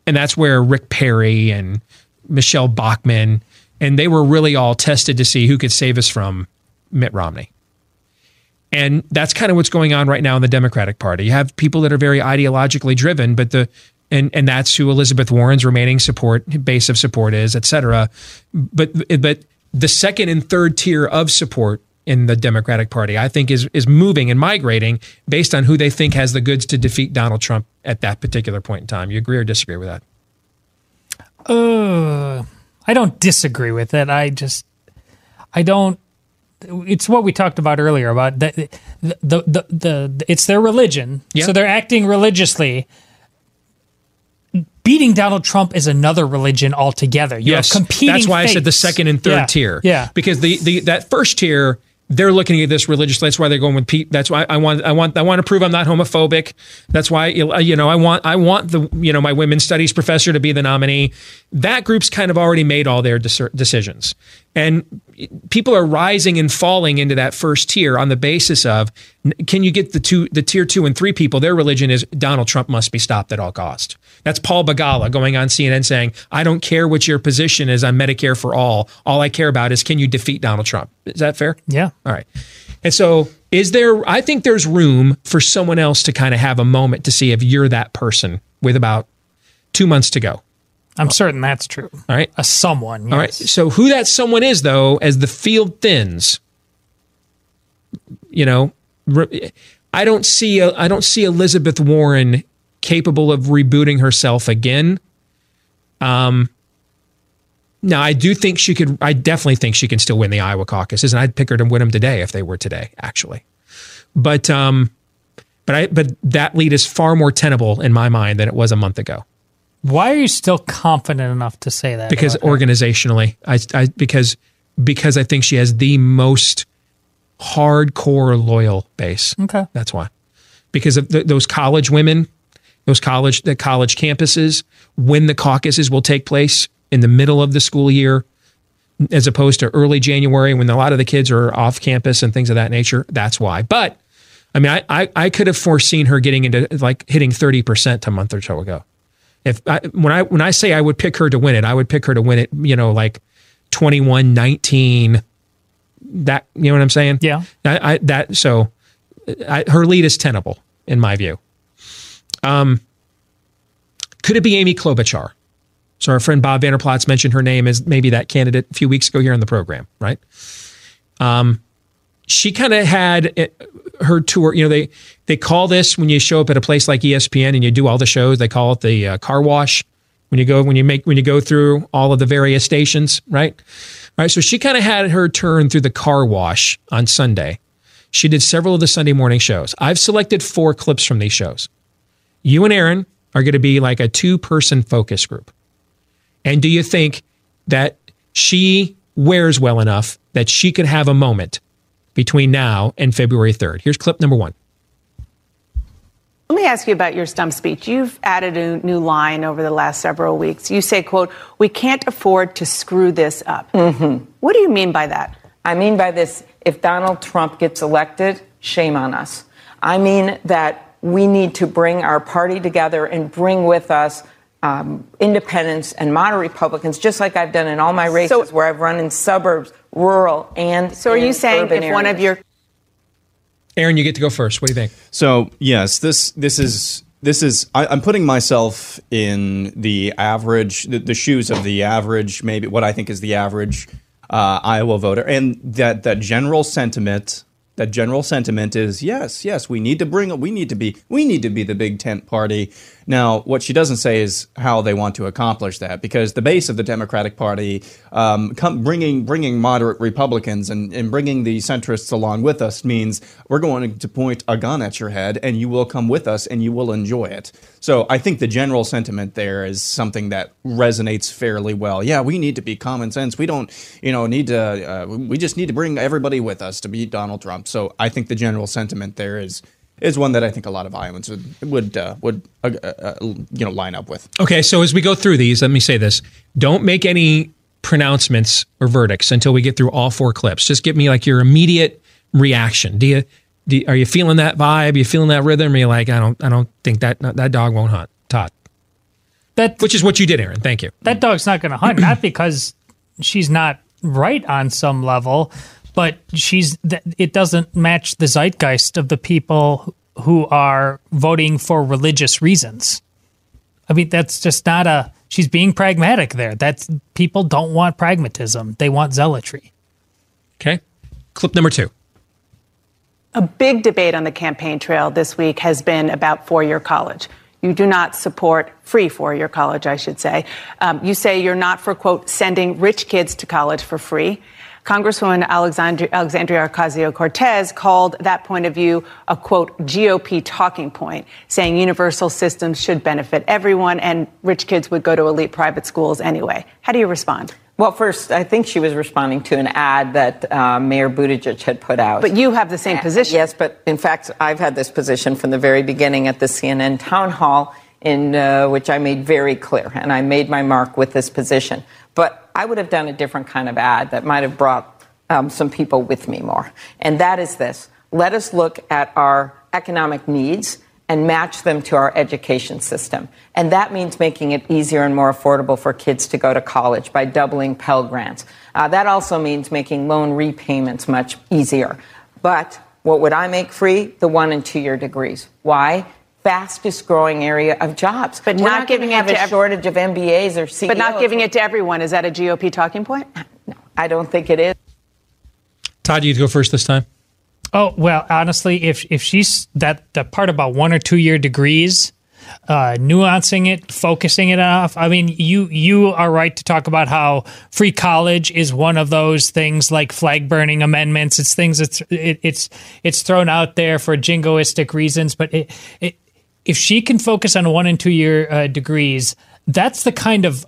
and that's where Rick Perry and Michelle Bachmann and they were really all tested to see who could save us from Mitt Romney. And that's kind of what's going on right now in the Democratic Party. You have people that are very ideologically driven, but the and and that's who Elizabeth Warren's remaining support base of support is, et cetera. But but the second and third tier of support in the Democratic Party, I think, is is moving and migrating based on who they think has the goods to defeat Donald Trump at that particular point in time. You agree or disagree with that? Uh, I don't disagree with it. I just, I don't. It's what we talked about earlier about the the the, the, the it's their religion, Yeah. so they're acting religiously. Beating Donald Trump is another religion altogether. You yes, competing. that's why I said the second and third Yeah, tier. Yeah, because the, the that first tier they're looking at this religiously. That's why they're going with Pete. That's why I want I want I want to prove I'm not homophobic. That's why you know I want I want the you know my women's studies professor to be the nominee. That group's kind of already made all their decisions, and people are rising and falling into that first tier on the basis of can you get the two the tier two and three people? Their religion is Donald Trump must be stopped at all cost. That's Paul Begala going on CNN saying, I don't care what your position is on Medicare for all. All I care about is can you defeat Donald Trump? Is that fair? Yeah. All right. And so, is there, I think there's room for someone else to kind of have a moment to see if you're that person with about two months to go. I'm certain that's true. All right. A someone. Yes. All right. So who that someone is, though, as the field thins, you know, I don't see a, I don't see Elizabeth Warren capable of rebooting herself again. Um. Now, I do think she could. I definitely think she can still win the Iowa caucuses, and I'd pick her to win them today if they were today, actually. But um, but I but that lead is far more tenable in my mind than it was a month ago Why are you still confident enough to say that? because organizationally, I, I because because I think she has the most hardcore loyal base. Okay. That's why. Because of th- those college women, those college the college campuses, when the caucuses will take place in the middle of the school year, as opposed to early January when a lot of the kids are off campus and things of that nature. That's why. But I mean, I I, I could have foreseen her getting into like hitting thirty percent a month or so ago. If I, when I when I say I would pick her to win it, I would pick her to win it. You know, like 21, 19, That you know what I'm saying? Yeah. I, I that so I, her lead is tenable in my view. Um, could it be Amy Klobuchar? So our friend Bob Vander Plaats mentioned her name as maybe that candidate a few weeks ago here on the program, right? Um, she kind of had it, her tour. You know, they they call this when you show up at a place like ESPN and you do all the shows. They call it the uh, car wash when you go when you make when you go through all of the various stations, right? All right. So she kind of had her turn through the car wash on Sunday. She did several of the Sunday morning shows. I've selected four clips from these shows. You and Aaron are going to be like a two person focus group. And do you think that she wears well enough that she could have a moment between now and February 3rd? Here's clip number one. Let me ask you about your stump speech. You've added a new line over the last several weeks. You say, quote, we can't afford to screw this up. Mm-hmm. What do you mean by that? I mean by this if Donald Trump gets elected, shame on us. I mean that we need to bring our party together and bring with us um, independents and moderate Republicans, just like I've done in all my races where I've run in suburbs, rural, and So are you saying urban if one of your Aaron, you get to go first. What do you think? So yes, this this is this is I, I'm putting myself in the average the, the shoes of the average maybe what I think is the average uh, Iowa voter, and that that general sentiment that general sentiment is yes yes we need to bring we need to be we need to be the big tent party. Now what she doesn't say is how they want to accomplish that because the base of the Democratic Party um, bringing bringing moderate Republicans and, and bringing the centrists along with us means we're going to point a gun at your head and you will come with us and you will enjoy it. So I think the general sentiment there is something that resonates fairly well. Yeah, we need to be common sense. We don't, you know, need to. Uh, we just need to bring everybody with us to beat Donald Trump. So I think the general sentiment there is is one that I think a lot of Iowans would would uh, would uh, uh, you know line up with. Okay, so as we go through these, let me say this. Don't make any pronouncements or verdicts until we get through all four clips. Just give me like your immediate reaction. Do you, do you- are you feeling that vibe? Are you feeling that rhythm? Are you like, I don't I don't think that that dog won't hunt. Todd. That Which is what you did, Aaron. Thank you. that dog's not going to hunt, not because she's not right on some level, but she's it doesn't match the zeitgeist of the people who are voting for religious reasons. I mean, that's just not a. She's being pragmatic there. That's people don't want pragmatism; they want zealotry. Okay. Clip number two. A big debate on the campaign trail this week has been about four year college. You do not support free four year college, I should say. Um, you say you're not for, quote, sending rich kids to college for free. Congresswoman Alexandria, Alexandria Ocasio Cortez called that point of view a, quote, GOP talking point, saying universal systems should benefit everyone and rich kids would go to elite private schools anyway. How do you respond? Well, first, I think she was responding to an ad that uh, Mayor Buttigieg had put out. But you have the same position. Yes, but in fact, I've had this position from the very beginning at the CNN town hall, in uh, which I made very clear, and I made my mark with this position. But I would have done a different kind of ad that might have brought um, some people with me more. And that is this let us look at our economic needs and match them to our education system. And that means making it easier and more affordable for kids to go to college by doubling Pell Grants. Uh, that also means making loan repayments much easier. But what would I make free? The one and two year degrees. Why? Fastest growing area of jobs. But We're not giving gonna it to a ev- shortage of MBAs or CEOs. But not giving it to everyone. Is that a GOP talking point? [laughs] No, I don't think it is. Todd, you go first this time. Oh well, honestly, if if she's that the part about one or two year degrees, uh, nuancing it, focusing it off. I mean, you you are right to talk about how free college is one of those things like flag burning amendments. It's things that's it, it's it's thrown out there for jingoistic reasons, but it, it if she can focus on one and two year uh, degrees, that's the kind of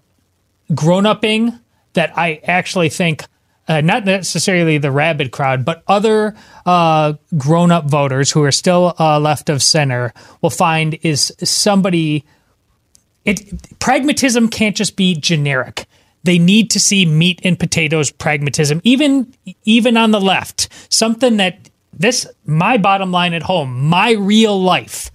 grown upping that I actually think. Uh, not necessarily the rabid crowd, but other uh, grown up voters who are still uh, left of center will find is somebody. It pragmatism can't just be generic. They need to see meat and potatoes pragmatism, even even on the left. Something that this my bottom line at home, my real life.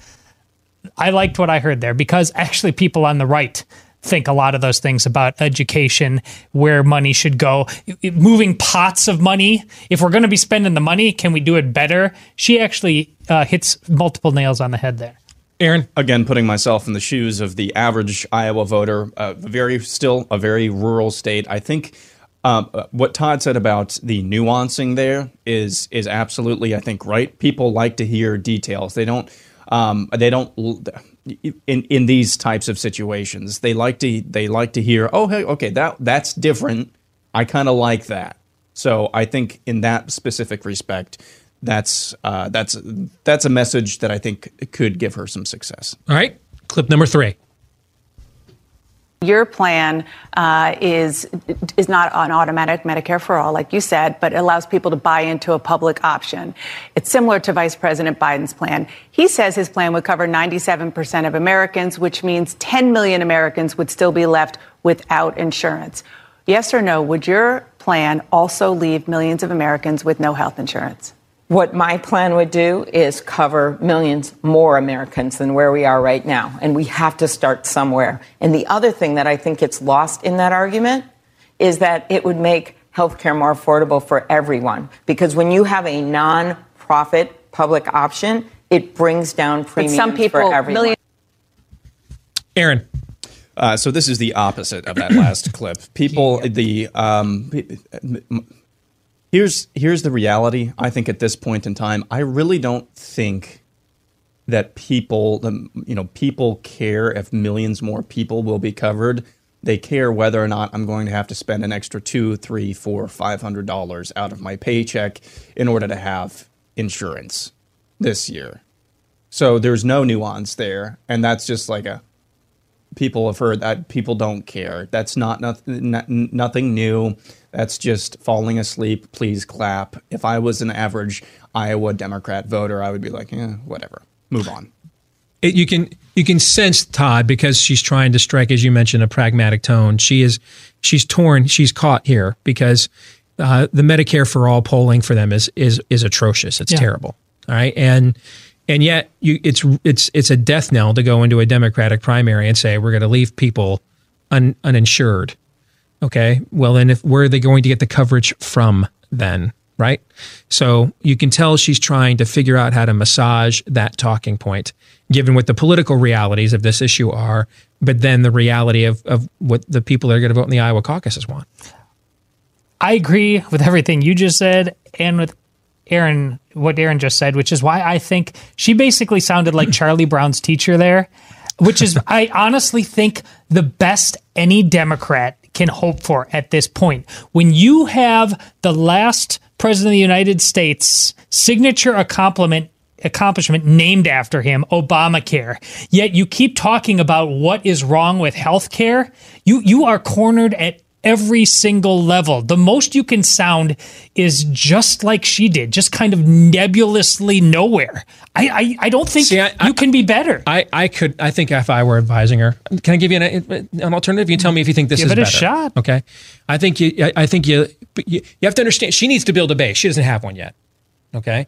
I liked what I heard there because actually people on the right think a lot of those things about education, where money should go, moving pots of money. If we're going to be spending the money, can we do it better? She actually uh, hits multiple nails on the head there. Aaron, again, putting myself in the shoes of the average Iowa voter, uh, very still a very rural state. I think um, uh, what Todd said about the nuancing there is is absolutely, I think, right. People like to hear details. They don't. Um, they don't in in these types of situations. They like to they like to hear, oh, hey, okay, that that's different. I kind of like that. So I think in that specific respect, that's uh, that's that's a message that I think could give her some success. All right, clip number three. Your plan uh, is is not an automatic Medicare for all, like you said, but allows people to buy into a public option. It's similar to Vice President Biden's plan. He says his plan would cover 97% of Americans, which means 10 million Americans would still be left without insurance. Yes or no? Would your plan also leave millions of Americans with no health insurance? What my plan would do is cover millions more Americans than where we are right now. And we have to start somewhere. And the other thing that I think gets lost in that argument is that it would make healthcare more affordable for everyone. Because when you have a non-profit public option, it brings down premiums some people, for everyone. millions- Aaron. Uh, so this is the opposite of that last clip. People, the um, here's here's the reality. I think at this point in time, I really don't think that people, you know, people care if millions more people will be covered. They care whether or not I'm going to have to spend an extra two, three, four, five hundred dollars out of my paycheck in order to have insurance this year. So there's no nuance there, and that's just like a people have heard that people don't care. That's not nothing, nothing new. That's just falling asleep. Please clap. If I was an average Iowa Democrat voter, I would be like, eh, whatever. Move on. It, you can you can sense Todd because she's trying to strike, as you mentioned, a pragmatic tone. She is she's torn. She's caught here because uh, the Medicare for all polling for them is is is atrocious. It's Yeah. terrible. All right, and and yet you it's it's it's a death knell to go into a Democratic primary and say we're going to leave people un, uninsured. Okay, well then if where are they going to get the coverage from then? Right. So you can tell she's trying to figure out how to massage that talking point, given what the political realities of this issue are, but then the reality of, of what the people that are going to vote in the Iowa caucuses want. I agree with everything you just said and with Aaron, what Aaron just said, which is why I think she basically sounded like Charlie Brown's teacher there, which is, I honestly think, the best any Democrat can hope for at this point. When you have the last president of the United States signature accomplishment accomplishment named after him, Obamacare. Yet you keep talking about what is wrong with healthcare. You you are cornered at every single level. The most you can sound is just like she did, just kind of nebulously nowhere. I I, I don't think you can be better. I, I could I think if I were advising her, can I give you an, an alternative? You tell me if you think this Give is it a better. shot. Okay, I think you I, I think you, you you have to understand she needs to build a base. She doesn't have one yet. Okay,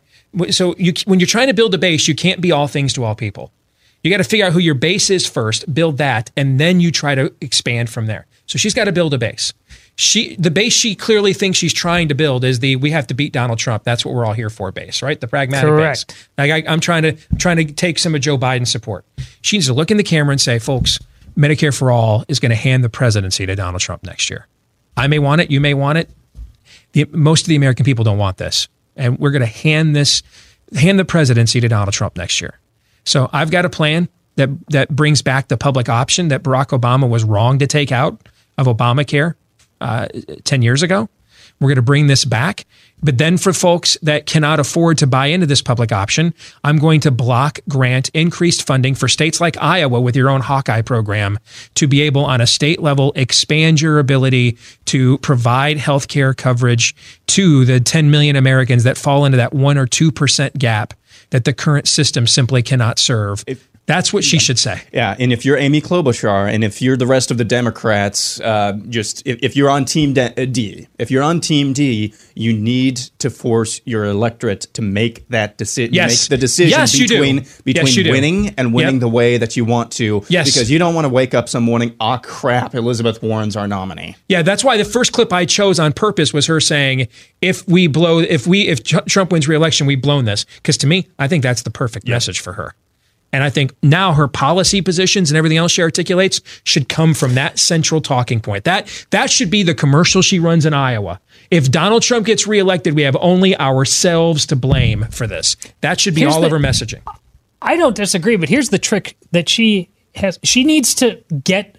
so you when you're trying to build a base, you can't be all things to all people. You got to figure out who your base is first, build that, and then you try to expand from there. So she's got to build a base. she the base she clearly thinks she's trying to build is the we have to beat Donald Trump. That's what we're all here for base, right? The pragmatic Correct. base. Like I, I'm trying to trying to take some of Joe Biden's support. She needs to look in the camera and say, folks, Medicare for all is going to hand the presidency to Donald Trump next year. I may want it, you may want it. The, most of the American people don't want this, and we're going to hand this hand the presidency to Donald Trump next year. So I've got a plan that that brings back the public option that Barack Obama was wrong to take out of Obamacare uh, 10 years ago. We're going to bring this back. But then for folks that cannot afford to buy into this public option, I'm going to block grant increased funding for states like Iowa with your own hawk-i program to be able on a state level expand your ability to provide health care coverage to the 10 million Americans that fall into that 1 or 2% gap that the current system simply cannot serve. That's what she should say. Yeah, and if you're Amy Klobuchar, and if you're the rest of the Democrats, uh, just if, if you're on Team D, uh, D, if you're on Team D, you need to force your electorate to make that decision. Yes. make the decision Yes, between Yes, between do. winning and winning Yep. the way that you want to. Yes. because you don't want to wake up some morning, ah, crap, Elizabeth Warren's our nominee. Yeah, that's why the first clip I chose on purpose was her saying, "If we blow, if we, if Trump wins re-election, we've blown this." Because to me, I think that's the perfect message for her. And I think now her policy positions and everything else she articulates should come from that central talking point. That that should be the commercial she runs in Iowa. If Donald Trump gets reelected, we have only ourselves to blame for this. That should be Here's all the- of her messaging. I don't disagree, but here's the trick that she has. She needs to get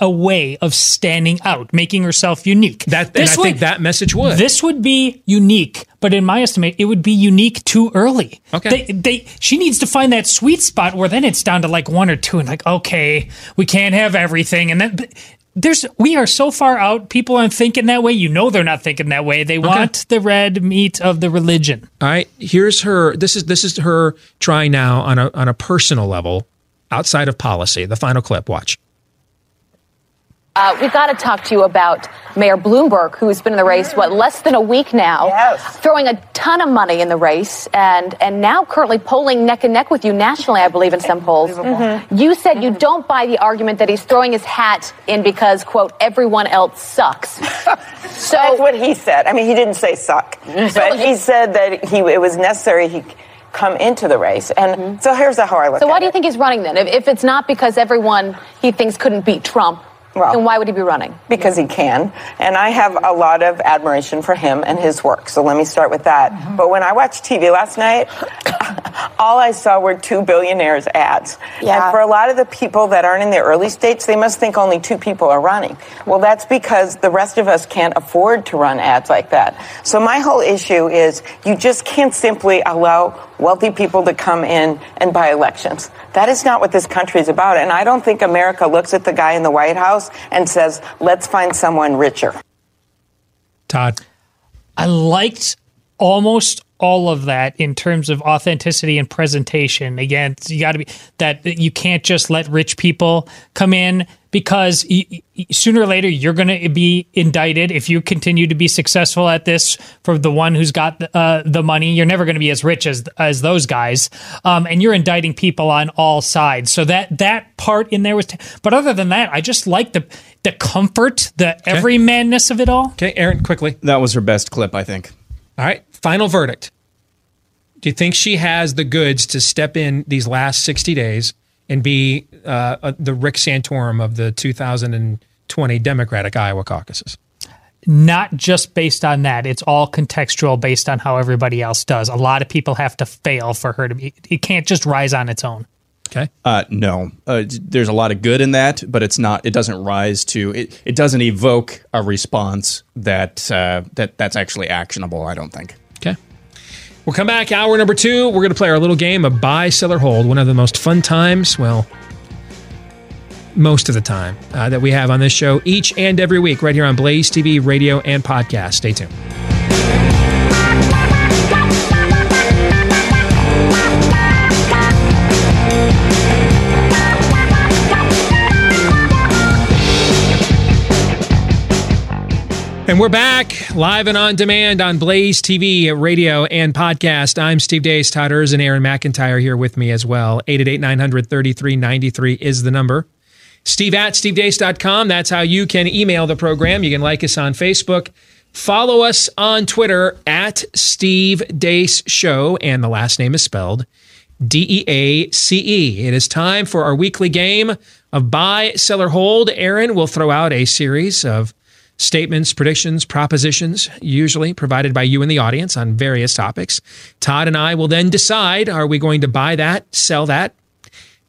a way of standing out, making herself unique. That and I think that message would. This would be unique, but in my estimate, it would be unique too early. Okay. They, they, she needs to find that sweet spot where then it's down to like one or two, and like, okay, we can't have everything, and then. There's, we are so far out. People aren't thinking that way. You know, they're not thinking that way. They want the red meat of the religion. All right, here's her. This is this is her trying now on a on a personal level, outside of policy. The final clip. Watch. Uh, we've got to talk to you about Mayor Bloomberg, who's been in the race, what, less than a week now, throwing a ton of money in the race, and, and now currently polling neck and neck with you nationally, I believe, in some polls. You said you don't buy the argument that he's throwing his hat in because, quote, everyone else sucks. [laughs] So that's what he said. I mean, he didn't say suck, [laughs] but he said that he it was necessary he come into the race. And so here's how I look So why do you think he's running then? If, if it's not because everyone he thinks couldn't beat Trump, then why would he be running? because he can. And I have a lot of admiration for him and his work. So let me start with that. Mm-hmm. But when I watched TV last night, [laughs] all I saw were two billionaires ads. Yeah. And for a lot of the people that aren't in the early states, they must think only two people are running. Well, that's because the rest of us can't afford to run ads like that. So my whole issue is you just can't simply allow wealthy people to come in and buy elections. That is not what this country is about. And I don't think America looks at the guy in the White House and says, let's find someone richer. Todd. I liked almost all of that in terms of authenticity and presentation. Again, you got to be that you can't just let rich people come in because y- y- sooner or later you're going to be indicted if you continue to be successful at this for the one who's got uh, the money. You're never going to be as rich as as those guys, um, and you're indicting people on all sides. So that that part in there was. T- but other than that, I just like the the comfort, the everymanness of it all. Okay, Aaron, quickly. That was her best clip, I think. All right, final verdict. Do you think she has the goods to step in these last 60 days and be uh, uh, the Rick Santorum of the 2020 Democratic Iowa caucuses? not just based on that. It's all contextual based on how everybody else does. A lot of people have to fail for her to be. It can't just rise on its own. Okay. Uh, no, uh, there's a lot of good in that, but it's not. It doesn't rise to. It, it doesn't evoke a response that uh, that that's actually actionable. I don't think. We'll come back. Hour number two. We're going to play our little game of buy, sell, or hold. One of the most fun times. Well, most of the time uh, that we have on this show each and every week, right here on Blaze TV, radio, and podcast. Stay tuned. And we're back live and on demand on Blaze TV, radio, and podcast. I'm Steve Deace, Todd Erz, and Aaron McIntyre here with me as well. 888 900 3393 is the number. Steve at stevedeace.com. That's how you can email the program. You can like us on Facebook. Follow us on Twitter at Steve Deace Show, and the last name is spelled D E A C E. It is time for our weekly game of buy, sell, or hold. Aaron will throw out a series of statements, predictions, propositions, usually provided by you in the audience on various topics. Todd and I will then decide are we going to buy that, sell that,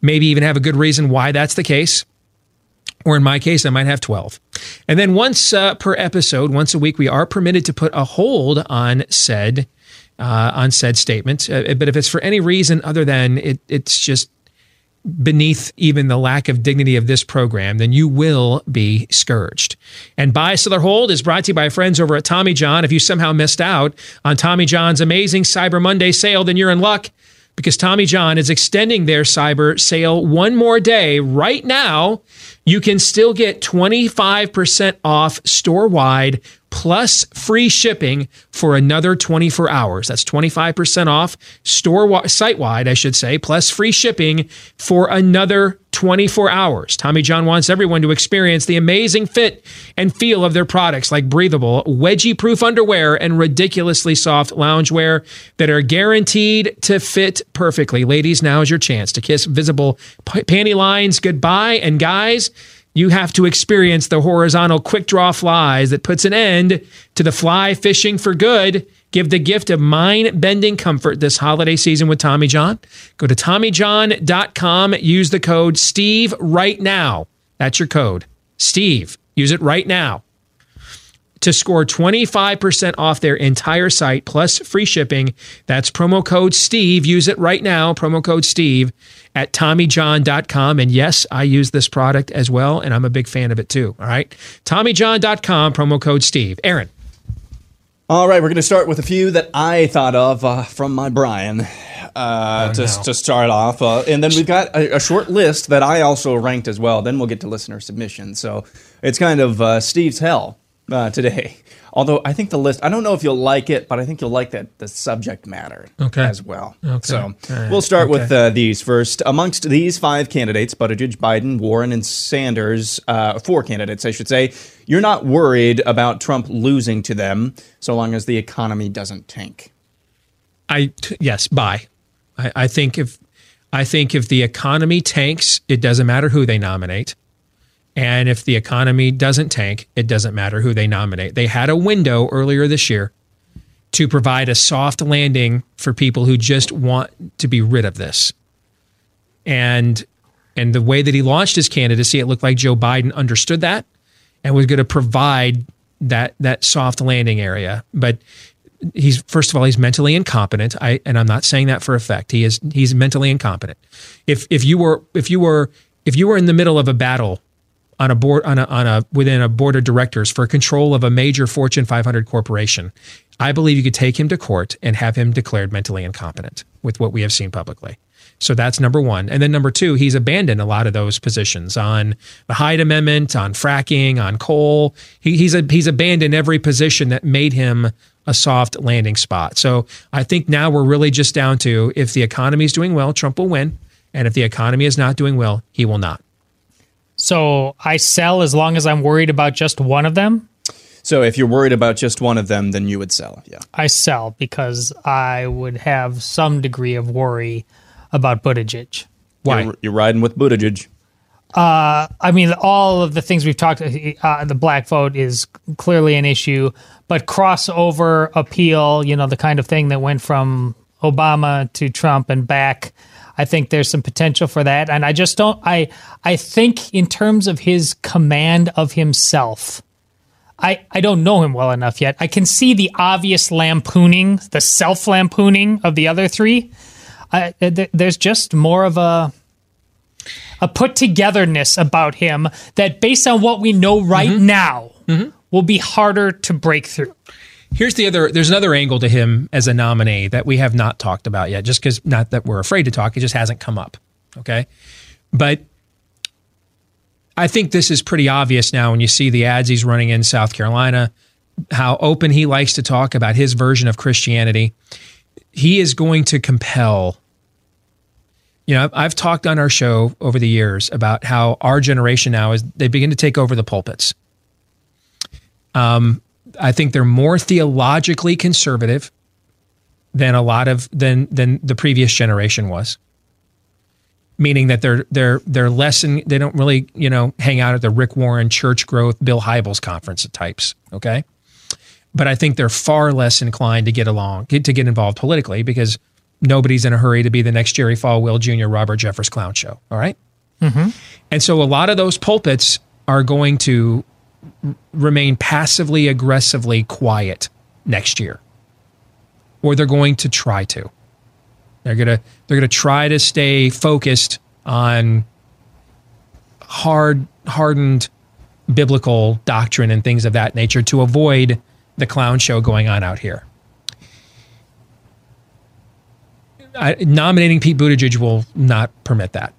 maybe even have a good reason why that's the case. Or in my case, I might have 12. And then once uh, per episode, once a week, we are permitted to put a hold on said uh, on said statement. Uh, but if it's for any reason other than it, it's just beneath even the lack of dignity of this program, then you will be scourged. And Buy Sell or Hold is brought to you by friends over at Tommy John. If you somehow missed out on Tommy John's amazing Cyber Monday sale, then you're in luck because Tommy John is extending their cyber sale one more day right now. You can still get 25% off store wide plus free shipping for another 24 hours. That's 25% off store site wide, I should say, plus free shipping for another 24 hours. Tommy John wants everyone to experience the amazing fit and feel of their products like breathable, wedgie proof underwear and ridiculously soft loungewear that are guaranteed to fit perfectly. Ladies, now is your chance to kiss visible p- panty lines goodbye. And guys, you have to experience the horizontal quick draw flies that puts an end to the fly fishing for good. Give the gift of mind bending comfort this holiday season with Tommy John. Go to TommyJohn.com. Use the code Steve right now. That's your code. Steve. Use it right now to score 25% off their entire site plus free shipping. That's promo code Steve. Use it right now. Promo code Steve at TommyJohn.com. And yes, I use this product as well, and I'm a big fan of it too. All right. TommyJohn.com, promo code Steve. Aaron. All right, we're going to start with a few that I thought of uh, from my Brian uh, Oh, to, no. to start off. Uh, and then we've got a, a short list that I also ranked as well. Then we'll get to listener submissions. So it's kind of uh, Steve's hell uh, today. Although I think the list, I don't know if you'll like it, but I think you'll like that the subject matter Okay. as well. Okay. So right. we'll start with uh, these first. Amongst these five candidates, Buttigieg, Biden, Warren, and Sanders, uh, four candidates, I should say, you're not worried about Trump losing to them so long as the economy doesn't tank. I t- yes, buy. I, I think if I think if the economy tanks, it doesn't matter who they nominate. And if the economy doesn't tank, it doesn't matter who they nominate. They had a window earlier this year to provide a soft landing for people who just want to be rid of this. And and the way that he launched his candidacy, it looked like Joe Biden understood that and was going to provide that that soft landing area. But he's first of all he's mentally incompetent. I and I'm not saying that for effect. He is he's mentally incompetent. If if you were if you were if you were in the middle of a battle on a board on a on a within a board of directors for control of a major Fortune 500 corporation, I believe you could take him to court and have him declared mentally incompetent with what we have seen publicly. So that's number one. And then number two, he's abandoned a lot of those positions on the Hyde Amendment, on fracking, on coal. He, he's a, he's abandoned every position that made him a soft landing spot. So I think now we're really just down to if the economy is doing well, Trump will win. And if the economy is not doing well, he will not. So I sell as long as I'm worried about just one of them. So if you're worried about just one of them, then you would sell. Yeah. I sell because I would have some degree of worry about Buttigieg. You're, you're riding with Buttigieg. Uh, I mean, all of the things we've talked, uh, the black vote is clearly an issue, but crossover appeal, you know, the kind of thing that went from Obama to Trump and back. I think there's some potential for that, and I just don't. I I think in terms of his command of himself, I I don't know him well enough yet. I can see the obvious lampooning, the self lampooning of the other three. I, th- there's just more of a a put togetherness about him that, based on what we know right mm-hmm. now, mm-hmm. will be harder to break through. Here's the other. There's another angle to him as a nominee that we have not talked about yet. Just because, not that we're afraid to talk, it just hasn't come up. Okay, but I think this is pretty obvious now when you see the ads he's running in South Carolina, how open he likes to talk about his version of Christianity. He is going to compel. You know, I've, talked on our show over the years about how our generation now is they begin to take over the pulpits. Um, I think they're more theologically conservative than a lot of than than the previous generation was. Meaning that they're they're they're less in, they don't really you know hang out at the Rick Warren Church Growth Bill Hybels conference types. Okay, but I think they're far less inclined to get along get, to get involved politically because nobody's in a hurry to be the next Jerry Falwell Jr. Robert Jeffress clown show. All right? Mm-hmm. And so a lot of those pulpits are going to remain passively aggressively quiet next year. Or they're going to try to. They're going to they're going to try to stay focused on hard hardened biblical doctrine and things of that nature to avoid the clown show going on out here. I, nominating Pete Buttigieg will not permit that.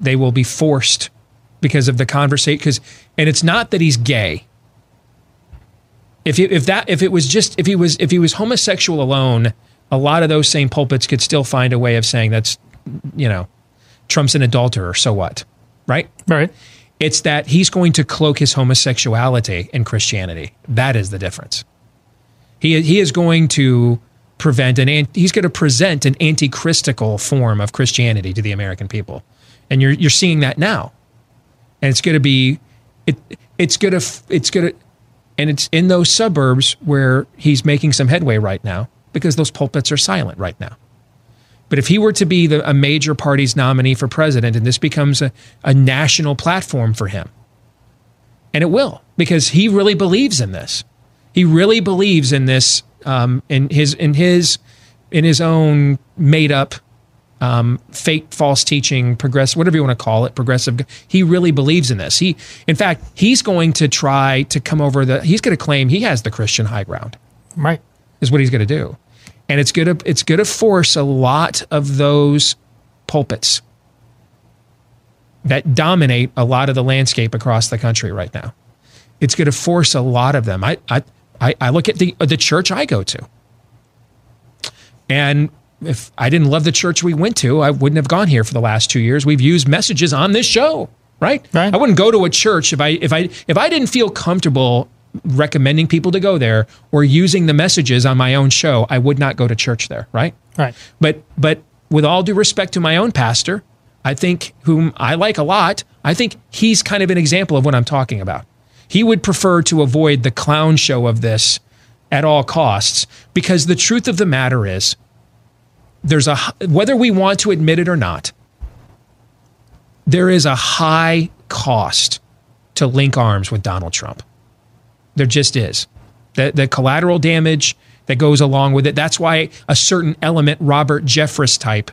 They will be forced because of the conversation. Because, and it's not that he's gay. If you, if that if it was just if he was if he was homosexual alone, a lot of those same pulpits could still find a way of saying that's you know Trump's an adulterer. So what? Right. Right. It's that he's going to cloak his homosexuality in Christianity. That is the difference. He he is going to prevent an he's going to present an anti-christical form of Christianity to the American people, and you're you're seeing that now, and it's going to be it it's going to it's going to and it's in those suburbs where he's making some headway right now because those pulpits are silent right now. But if he were to be the, a major party's nominee for president and this becomes a, a national platform for him, and it will because he really believes in this. He really believes in this um, in his in his in his own made up um, fake false teaching progressive whatever you want to call it progressive he really believes in this. He in fact he's going to try to come over the he's going to claim he has the christian high ground. Right. is what he's going to do. And it's going to it's going to force a lot of those pulpits that dominate a lot of the landscape across the country right now. It's going to force a lot of them. I i i, I look at the the church i go to. And if I didn't love the church we went to, I wouldn't have gone here for the last two years. We've used messages on this show, right? right. I wouldn't go to a church if I if I if I didn't feel comfortable recommending people to go there or using the messages on my own show. I would not go to church there, right? Right. But but with all due respect to my own pastor, I think whom I like a lot, I think he's kind of an example of what I'm talking about. He would prefer to avoid the clown show of this at all costs because the truth of the matter is there's a whether we want to admit it or not there is a high cost to link arms with Donald Trump. There just is. The, the collateral damage that goes along with it. That's why a certain element Robert Jeffress type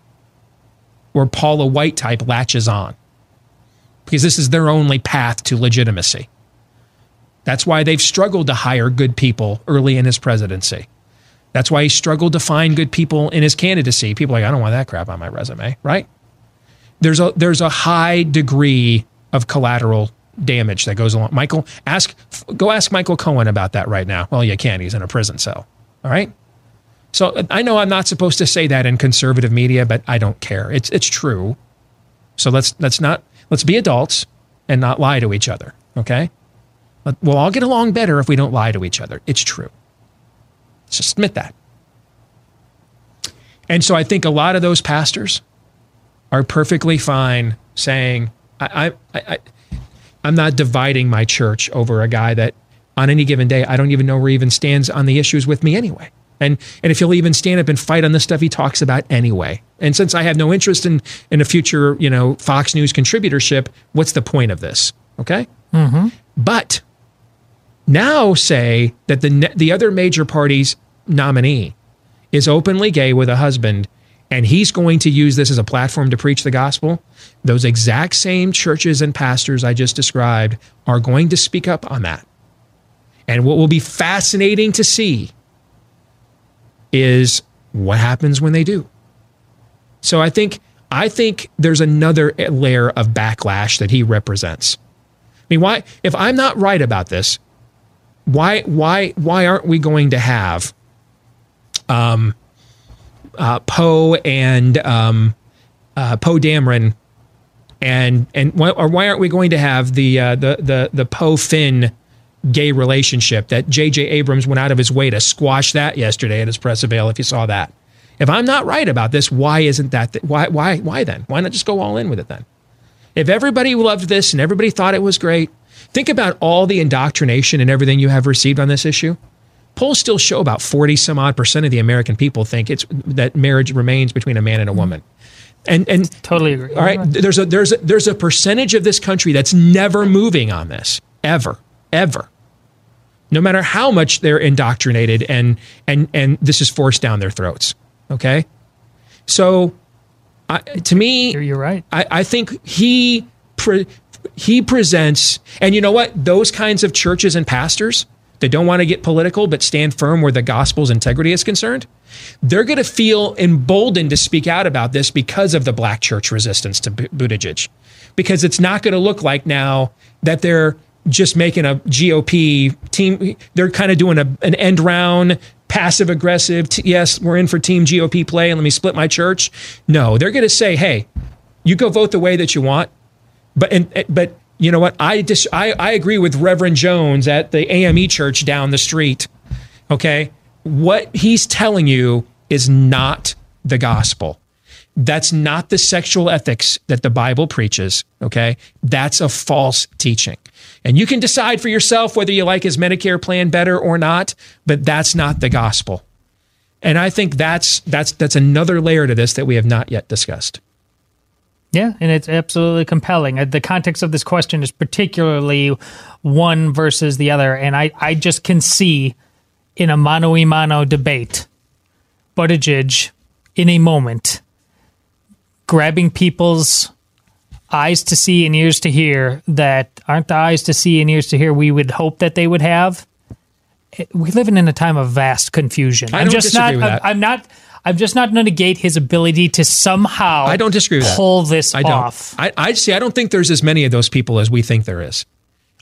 or Paula White type latches on. Because this is their only path to legitimacy. That's why they've struggled to hire good people early in his presidency that's why he struggled to find good people in his candidacy. People like, I don't want that crap on my resume, right? There's a there's a high degree of collateral damage that goes along. Michael, ask go ask Michael Cohen about that right now. Well, you can't. He's in a prison cell. All right. So I know I'm not supposed to say that in conservative media, but I don't care. It's it's true. So let's let's not let's be adults and not lie to each other. Okay. We'll all get along better if we don't lie to each other. It's true. Just admit that. And so I think a lot of those pastors are perfectly fine saying, I, I, I, I'm not dividing my church over a guy that on any given day, I don't even know where he even stands on the issues with me anyway. And, and if he'll even stand up and fight on the stuff he talks about anyway. And since I have no interest in, in a future, you know, Fox News contributorship, what's the point of this? Okay. Mm-hmm. But now say that the the other major party's nominee is openly gay with a husband and he's going to use this as a platform to preach the gospel, those exact same churches and pastors I just described are going to speak up on that. And what will be fascinating to see is what happens when they do. So I think I think there's another layer of backlash that he represents. I mean, why if I'm not right about this, why why why aren't we going to have um, uh, Poe and um, uh, Poe Dameron and and why, or why aren't we going to have the uh, the the the Poe Finn gay relationship that J.J. Abrams went out of his way to squash that yesterday at his press avail? If you saw that, if I'm not right about this, why isn't that? Th- why why why then? Why not just go all in with it then? If everybody loved this and everybody thought it was great, think about all the indoctrination and everything you have received on this issue. Polls still show about 40 some odd percent of the American people think it's that marriage remains between a man and a woman. And and totally agree. All right, there's a there's a, there's a percentage of this country that's never moving on this ever ever. No matter how much they're indoctrinated and and and this is forced down their throats. Okay, so I, to me, you're right. I, I think he pre, he presents, and you know what? Those kinds of churches and pastors that don't want to get political but stand firm where the gospel's integrity is concerned, they're going to feel emboldened to speak out about this because of the black church resistance to Bu- Buttigieg. Because it's not going to look like now that they're just making a GOP team. They're kind of doing a, an end round, passive aggressive. T- yes, we're in for team GOP play and let me split my church. No, they're going to say, hey, you go vote the way that you want. But, and, eh, but you know what? I, dis- I, I agree with Reverend Jones at the AME church down the street. Okay. What he's telling you is not the gospel. That's not the sexual ethics that the Bible preaches. Okay. That's a false teaching. And you can decide for yourself whether you like his Medicare plan better or not, but that's not the gospel. And I think that's that's that's another layer to this that we have not yet discussed. Yeah, and it's absolutely compelling. Uh, The context of this question is particularly one versus the other, and I, I just can see in a mano a mano debate, Buttigieg in a moment grabbing people's eyes to see and ears to hear that aren't the eyes to see and ears to hear we would hope that they would have. It- We live in a time of vast confusion. I I'm just not. with I'm, that. I'm not. I'm just not going to negate his ability to somehow. I don't disagree with that. pull this I don't. off. I, I see. I don't think there's as many of those people as we think there is.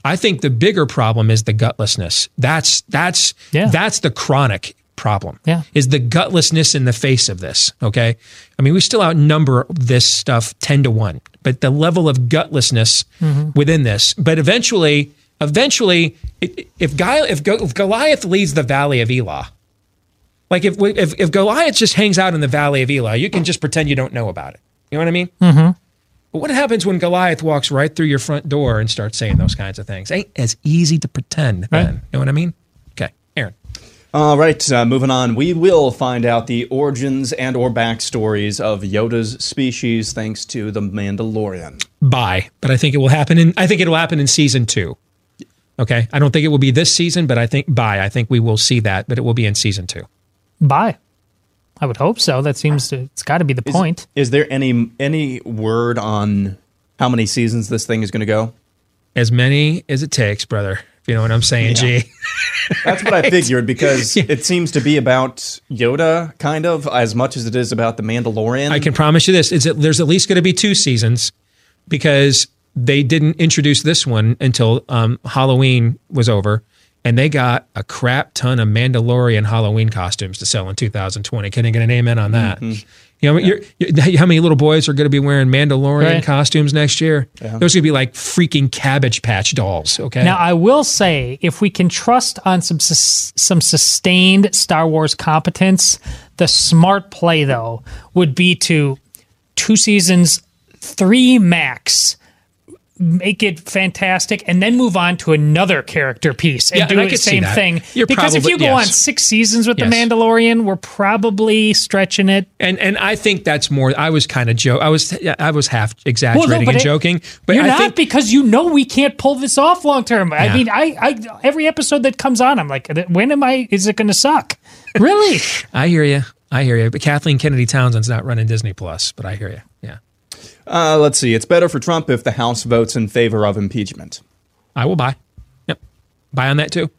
I think the bigger problem is the gutlessness. That's that's that's the chronic problem. Yeah. Is the gutlessness in the face of this. Okay. I mean, we still outnumber this stuff 10 to 1, but the level of gutlessness Mhm. within this. But eventually, eventually, if, Guy, if, if Goliath leads the valley of Elah, like if, if if Goliath just hangs out in the valley of Elah, you can just pretend you don't know about it. You know what I mean? Mm-hmm. But what happens when Goliath walks right through your front door and starts saying those kinds of things? Ain't as easy to pretend then. You know what I mean? Okay, Aaron. All right, uh, moving on. We will find out the origins and or backstories of Yoda's species thanks to the Mandalorian. Bye. But I think it will happen in I think it will happen in season two. Okay. I don't think it will be this season, but I think bye. I think we will see that, but it will be in season two. Bye. I would hope so. That seems to. It's got to be the point. Is there any any word on how many seasons this thing is going to go? As many as it takes, brother. If you know what I'm saying, Yeah. G. [laughs] That's what I figured because [laughs] it seems to be about Yoda, kind of, as much as it is about the Mandalorian. I can promise you this: is that there's at least going to be two seasons because they didn't introduce this one until um, Halloween was over, and they got a crap ton of Mandalorian Halloween costumes to sell in 2020. Can I get an amen on that? Mhm. You know, you're, you're, [laughs] how many little boys are going to be wearing Mandalorian Right. costumes next year? Yeah. Those are going to be like freaking Cabbage Patch dolls. Okay. Now, I will say, if we can trust on some sus- some sustained Star Wars competence, the smart play though would be to two seasons, three max, make it fantastic, and then move on to another character piece and Yeah, do and the same thing. You're because if you go yes. on six seasons with Yes. the Mandalorian, we're probably stretching it. and and I think that's more. I was kind of joke. I was I was half exaggerating but and it- joking, but you're I not think because you know we can't pull this off long term. I mean, I, I every episode that comes on, I'm like, when am I? Is it going to suck? Really? [laughs] I hear you. I hear you. But Kathleen Kennedy Townsend's not running Disney Plus, but I hear you. Uh, let's see. It's better for Trump if the House votes in favor of impeachment. I will buy. Yep. Buy on that too.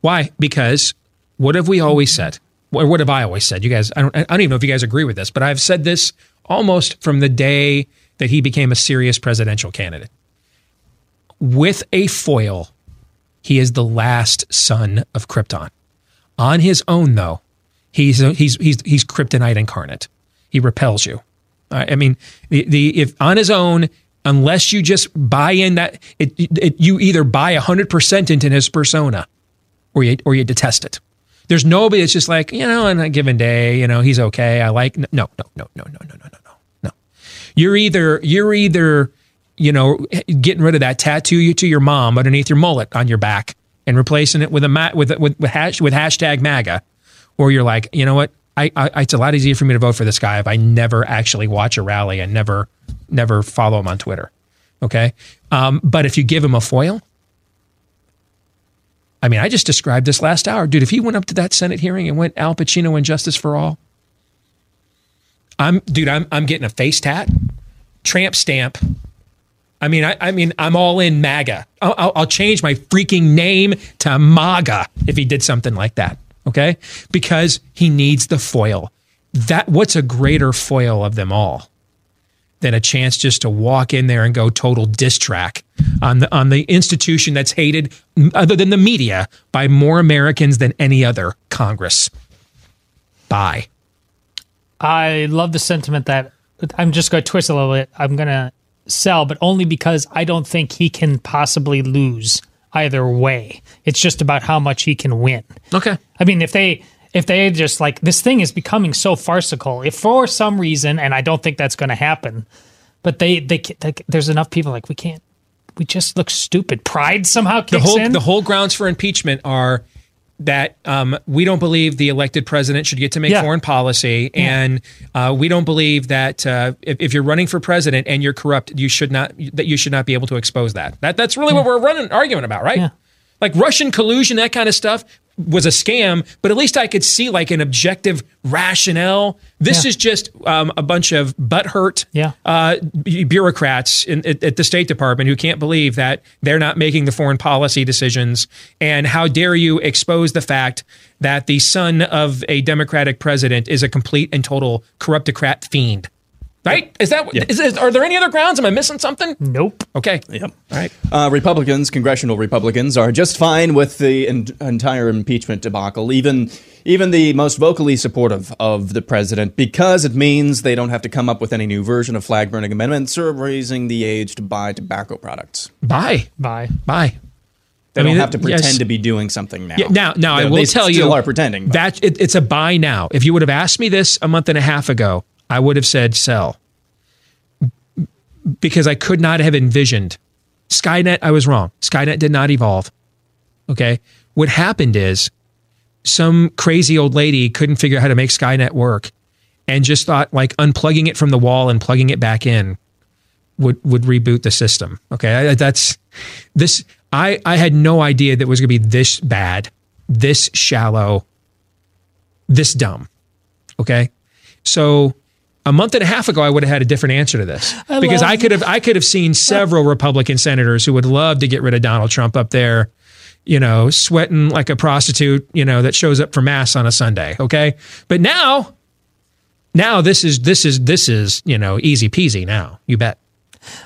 Why? Because what have we always said? Or what have I always said? You guys, I don't, I don't even know if you guys agree with this, but I've said this almost from the day that he became a serious presidential candidate. With a foil, he is the last son of Krypton. On his own, though, he's he's he's he's kryptonite incarnate. He repels you. I mean, the, the if on his own, unless you just buy in that it, it you either buy hundred percent into his persona, or you or you detest it. There's nobody that's just like you know, on a given day, you know, he's okay. I like no, no, no, no, no, no, no, no, no, no. You're either you're either you know getting rid of that tattoo you to your mom underneath your mullet on your back and replacing it with a mat with with with, hash, with hashtag MAGA, or you're like, you know what? I, I it's a lot easier for me to vote for this guy if I never actually watch a rally and never never follow him on Twitter. Okay, um, but if you give him a foil, I mean, I just described this last hour, dude. If he went up to that Senate hearing and went Al Pacino and Justice for All, I'm dude. I'm I'm getting a face tat, tramp stamp. I mean, I, I mean, I'm all in MAGA. I'll, I'll, I'll change my freaking name to MAGA if he did something like that. Okay, because he needs the foil. That what's a greater foil of them all than a chance just to walk in there and go total diss track on the on the institution that's hated, other than the media, by more Americans than any other Congress. Bye. I love the sentiment that I'm just going to twist a little bit. I'm going to sell, but only because I don't think he can possibly lose either way. It's just about how much he can win. Okay. I mean, if they if they just like this thing is becoming so farcical, if for some reason, and I don't think that's going to happen, but they, they they there's enough people like we can't. We just look stupid. Pride somehow The whole in. the whole grounds for impeachment are that um, we don't believe the elected president should get to make Yeah. foreign policy, and uh, we don't believe that uh, if, if you're running for president and you're corrupt, you should not that you should not be able to expose that. That that's really what we're running arguing about, right? Like Russian collusion, that kind of stuff was a scam, but at least I could see like an objective rationale. This Yeah. is just um, a bunch of butthurt Yeah. uh, bureaucrats in, at, at the State Department who can't believe that they're not making the foreign policy decisions. And how dare you expose the fact that the son of a Democratic president is a complete and total corruptocrat fiend? Right? Is that? Is, is- are there any other grounds? Am I missing something? Nope. Okay. Yep. All right. Uh, Republicans, congressional Republicans, are just fine with the en- entire impeachment debacle, even even the most vocally supportive of the president, because it means they don't have to come up with any new version of flag burning amendments or raising the age to buy tobacco products. Buy, buy, buy. They I mean, don't have to it- yes. pretend to be doing something now. Yeah, now, now I will they tell still you, are pretending. but- that it, it's a buy now. If you would have asked me this a month and a half ago, I would have said sell because I could not have envisioned Skynet. I was wrong. Skynet did not evolve. Okay, what happened is some crazy old lady couldn't figure out how to make Skynet work, and just thought like unplugging it from the wall and plugging it back in would would reboot the system. Okay, I- that's this. I I had no idea that it was going to be this bad, this shallow, this dumb. Okay, so a month and a half ago, I would have had a different answer to this I because I could have I could have seen [laughs] several Republican senators who would love to get rid of Donald Trump up there. You know, sweating like a prostitute, you know, that shows up for mass on a Sunday. Okay. But now, now this is, this is, this is, you know, easy peasy now. You bet.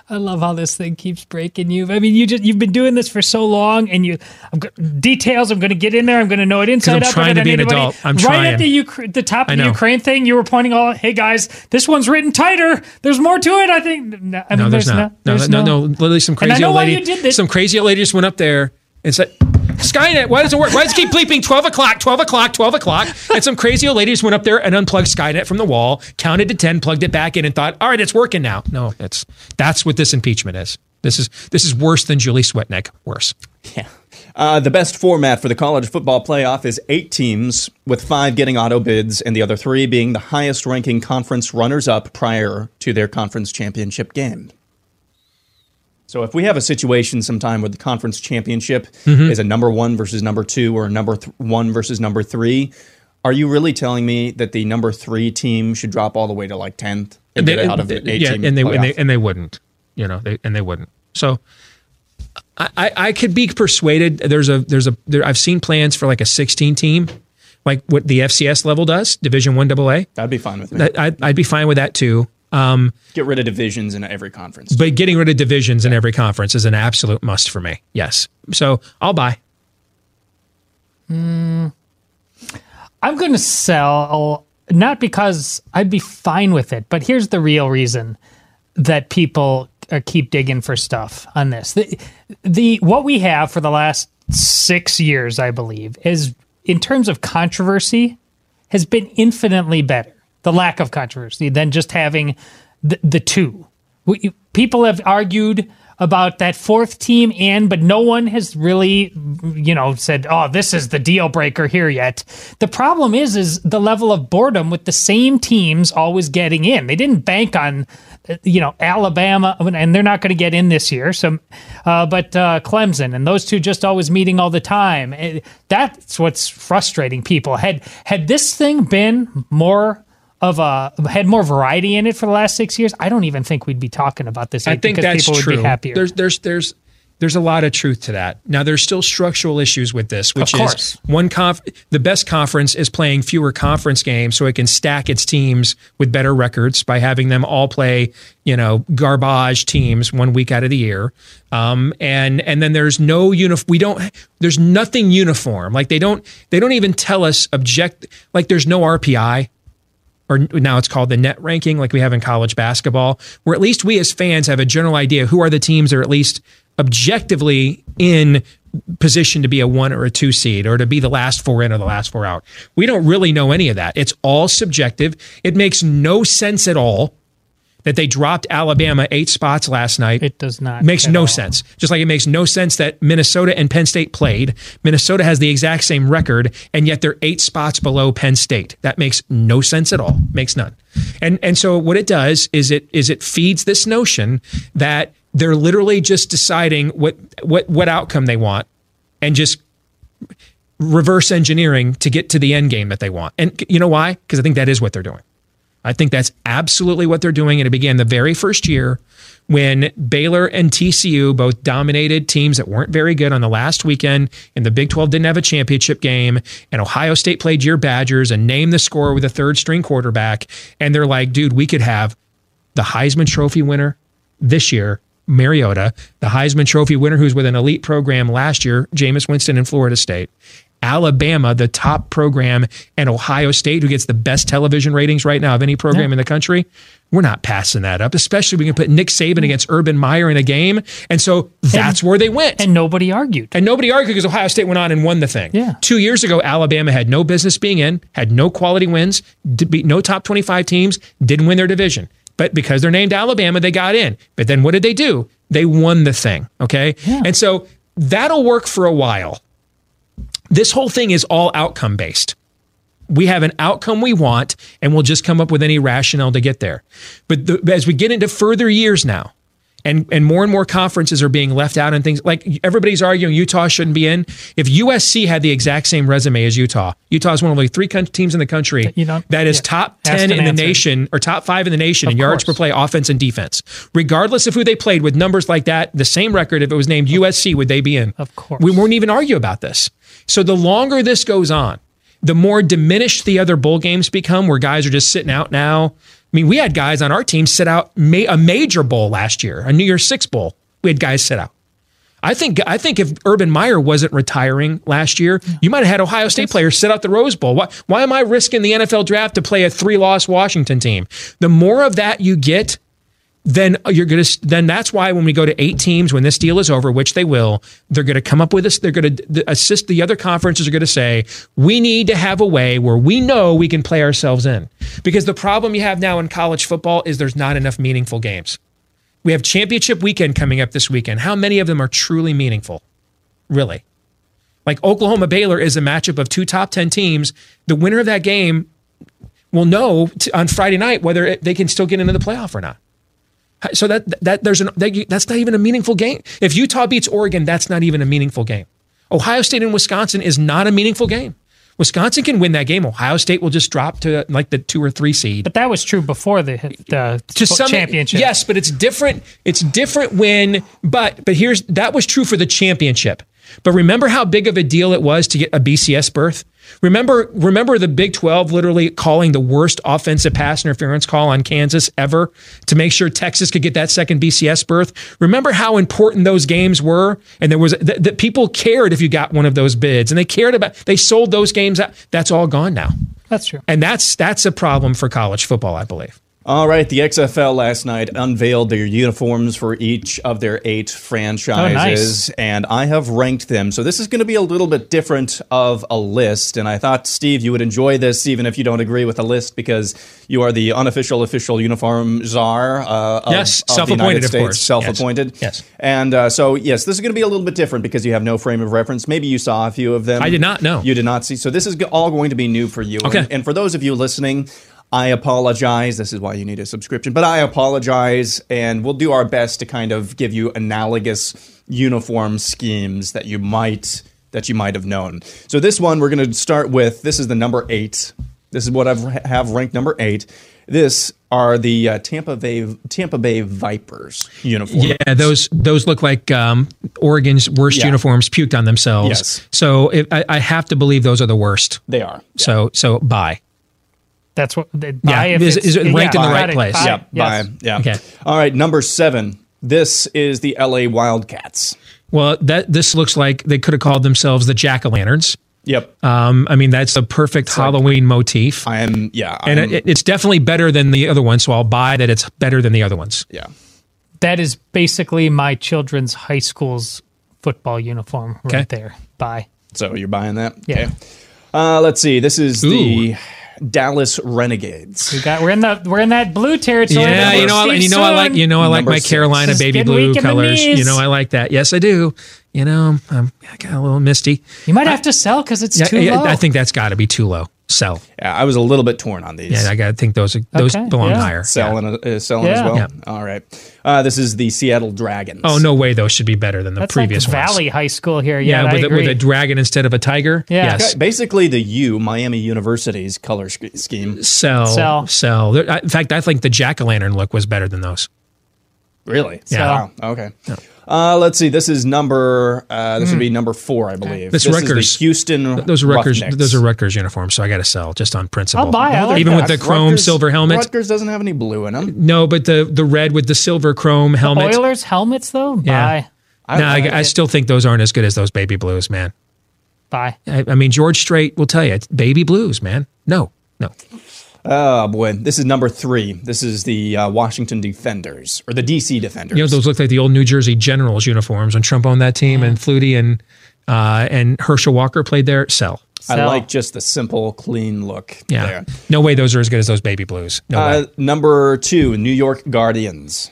I love how this thing keeps breaking you. I mean, you just you've been doing this for so long, and you I'm go, details. I'm going to get in there. I'm going to know it inside I'm out. trying to be than an adult. I'm right trying. at the Ukra- the top of the. Ukraine thing. You were pointing all. Hey guys, this one's written tighter. There's more to it. I think. No, I no, mean, there's, not. No, there's no, no, Literally, some And I crazy old lady. you did this. Some crazy old lady just went up there and said, "Skynet, why does it work? Why does it keep bleeping? Twelve o'clock, twelve o'clock, twelve o'clock." And some crazy old ladies went up there and unplugged Skynet from the wall, counted to ten, plugged it back in, and thought, "All right, it's working now." No, it's that's what this impeachment is. This is this is worse than Julie Swetnick. Worse. Yeah. Uh, the best format for the college football playoff is eight teams, with five getting auto bids and the other three being the highest ranking conference runners up prior to their conference championship game. So if we have a situation sometime where the conference championship Mhm. is a number one versus number two or a number th- one versus number three, are you really telling me that the number three team should drop all the way to like 10th and get out of the eight yeah, and they, and they and they wouldn't. You know, they and they wouldn't. So I, I, I could be persuaded. There's a there's a there, I've seen plans for like a 16 team, like what the FCS level does, Division One AA. That'd be fine with me. That, I'd, I'd be fine with that too. Um, Get rid of divisions in every conference. but getting rid of divisions in every conference is an absolute must for me. Yes. So I'll buy. Mm, I'm going to sell not because I'd be fine with it, but here's the real reason that people uh, keep digging for stuff on this. The, the what we have for the last six years, I believe, is in terms of controversy, has been infinitely better. The lack of controversy than just having the, the two. We, people have argued about that fourth team in, but no one has really, you know, said, "Oh, this is the deal breaker here yet." The problem is, is the level of boredom with the same teams always getting in. They didn't bank on, you know, Alabama, and they're not going to get in this year. So, uh, but uh, Clemson and those two just always meeting all the time. Eh, that's what's frustrating people. Had had this thing been more of a had more variety in it for the last six years, I don't even think we'd be talking about this. I think that's people true. would be happier. There's there's there's there's a lot of truth to that. Now there's still structural issues with this, which Of is one conf- the best conference is playing fewer conference games so it can stack its teams with better records by having them all play, you know, garbage teams one week out of the year. Um, and and then there's no unif we don't there's nothing uniform. Like they don't they don't even tell us object like there's no RPI or now it's called the net ranking, like we have in college basketball, where at least we as fans have a general idea who are the teams that are at least objectively in position to be a one or a two seed or to be the last four in or the last four out. We don't really know any of that. It's all subjective. It makes no sense at all that they dropped Alabama eight spots last night. It does not. Makes no all. sense. Just like it makes no sense that Minnesota and Penn State played. Minnesota has the exact same record, and yet they're eight spots below Penn State. That makes no sense at all. Makes none. And and so what it does is it is it feeds this notion that they're literally just deciding what what what outcome they want, and just reverse engineering to get to the end game that they want. And you know why? Because I think that is what they're doing. I think that's absolutely what they're doing. And it began the very first year when Baylor and TCU both dominated teams that weren't very good on the last weekend, and the Big 12 didn't have a championship game, and Ohio State played your Badgers and named the score with a third string quarterback. And they're like, dude, we could have the Heisman Trophy winner this year, Mariota, the Heisman Trophy winner who's with an elite program last year, Jameis Winston in Florida State. Alabama, the top program, and Ohio State, who gets the best television ratings right now of any program in the country. We're not passing that up, especially we can put Nick Saban against Urban Meyer in a game. And so that's where they went. And nobody argued. And nobody argued because Ohio State went on and won the thing. Yeah. Two years ago, Alabama had no business being in, had no quality wins, did beat no top 25 teams, didn't win their division. But because they're named Alabama, they got in. But then what did they do? They won the thing. Okay. Yeah. And so that'll work for a while. This whole thing is all outcome based. We have an outcome we want, and we'll just come up with any rationale to get there. But the, as we get into further years now, and, and more and more conferences are being left out and things like everybody's arguing Utah shouldn't be in. If USC had the exact same resume as Utah, Utah is one of the three teams in the country that is yeah. top 10 in the answered. nation or top five in the nation Of in yards course. per play, offense and defense. Regardless of who they played with numbers like that, the same record, if it was named USC, would they be in? Of course. We won't even argue about this. So the longer this goes on, the more diminished the other bowl games become, where guys are just sitting out now. I mean, we had guys on our team sit out a major bowl last year, a New Year's Six bowl. We had guys sit out. I think I think if Urban Meyer wasn't retiring last year, you might have had Ohio State players sit out the Rose Bowl. Why, why am I risking the NFL draft to play a three-loss Washington team? The more of that you get, then you're going to then that's why when we go to eight teams when this deal is over which they will they're going to come up with this they're going to assist the other conferences are going to say we need to have a way where we know we can play ourselves in. Because the problem you have now in college football is there's not enough meaningful games. We have championship weekend coming up this weekend. How many of them are truly meaningful? Really. Like Oklahoma Baylor is a matchup of two top 10 teams. The winner of that game will know on Friday night whether they can still get into the playoff or not so that that there's an that, that's not even a meaningful game. If Utah beats Oregon, that's not even a meaningful game. Ohio State and Wisconsin is not a meaningful game. Wisconsin can win that game. Ohio State will just drop to like the two or three seed. But that was true before the the to some championship. Yes, but it's different. It's different when. But but here's that was true for the championship. But remember how big of a deal it was to get a BCS berth. Remember, remember the Big 12 literally calling the worst offensive pass interference call on Kansas ever to make sure Texas could get that second BCS berth. Remember how important those games were, and there was that that people cared if you got one of those bids, and they cared about. They sold those games out. That's all gone now, That's true. and that's that's a problem for college football, I believe. All right, the XFL last night unveiled their uniforms for each of their eight franchises, and I have ranked them. So this is going to be a little bit different of a list, and I thought, Steve, you would enjoy this even if you don't agree with the list because you are the unofficial official uniform czar. Uh, of, Yes, of self-appointed, of States, course. self-appointed. Yes. And uh, so, yes, this is going to be a little bit different because you have no frame of reference. Maybe you saw a few of them. I did not know. You did not see. So this is all going to be new for you. Okay. And, and for those of you listening, I apologize. This is why you need a subscription, but I apologize, and we'll do our best to kind of give you analogous uniform schemes that you might that you might have known. So this one we're going to start with. This is the number eight. This is what I've have ranked number eight. This are the uh, Tampa Bay Tampa Bay Vipers uniforms. Yeah, those those look like um, Oregon's worst Yeah. uniforms puked on themselves. Yes. So if, I, I have to believe those are the worst. They are. So so bye. That's what. The, Yeah, buy if is- is it ranked in the right place? buy, Yeah, yes. bye. Yeah. Okay. All right, number seven. This is the LA Wildcats. Well, that this looks like they could have called themselves the Jack o' Lanterns. Yep. Um, I mean, that's a perfect Halloween motif. I am. Yeah. and I'm- it, it's definitely better than the other one. So I'll buy that it's better than the other ones. Yeah. That is basically my children's high school's football uniform right Okay. there. Bye. So you're buying that? Yeah. Okay. Uh, let's see. This is the Dallas Renegades. We got we're in the we're in that blue territory. Yeah, that you know, I, and you know, I like you know, I like Number my six. Carolina baby blue weak in the colors. You know, I like that. Yes, I do. You know, I'm, I got a little misty. You might have to sell because it's Yeah, too yeah, low. I think that's got to be too low. Sell. Yeah, I was a little bit torn on these. Yeah, I got to think those are, those Okay, belong yeah. higher. selling, uh, selling Yeah. as well. Yeah. All right. Uh, this is the Seattle Dragons. Oh no way! Those should be better than the That's previous like ones. Valley High School here. Yeah, Yeah, I with, a, with a dragon instead of a tiger. Yeah. Yes. Okay, Basically, the U, Miami University's color sch- scheme. Sell. Sell. Sell. In fact, I think the jack o' lantern look was better than those. Really? Yeah. Wow. Okay. Uh, let's see. This is number. Uh, this would be number four, I believe. Hmm. This This is Rutgers. the Houston. Those are Rutgers. Roughnecks. Those are Rutgers uniforms. So I got to sell just on principle. I'll buy it. Like Even that. with the chrome Rutgers- silver helmet. Rutgers doesn't have any blue in them. No, but the the red with the silver chrome helmet. Oilers helmets though. Yeah. Bye. I, no, I, I- I still think those aren't as good as those baby blues, man. Bye. I, I mean, George Strait will tell you it's baby blues, man. No, no. Oh boy, this is number three. This is the uh, Washington Defenders or the DC Defenders. You know, those look like the old New Jersey Generals uniforms when Trump owned that team and Flutie and uh, and Herschel Walker played there. Sell. I Sell. like just the simple, clean look. Yeah. There. No way those are as good as those baby blues. No Uh, way. number two, New York Guardians.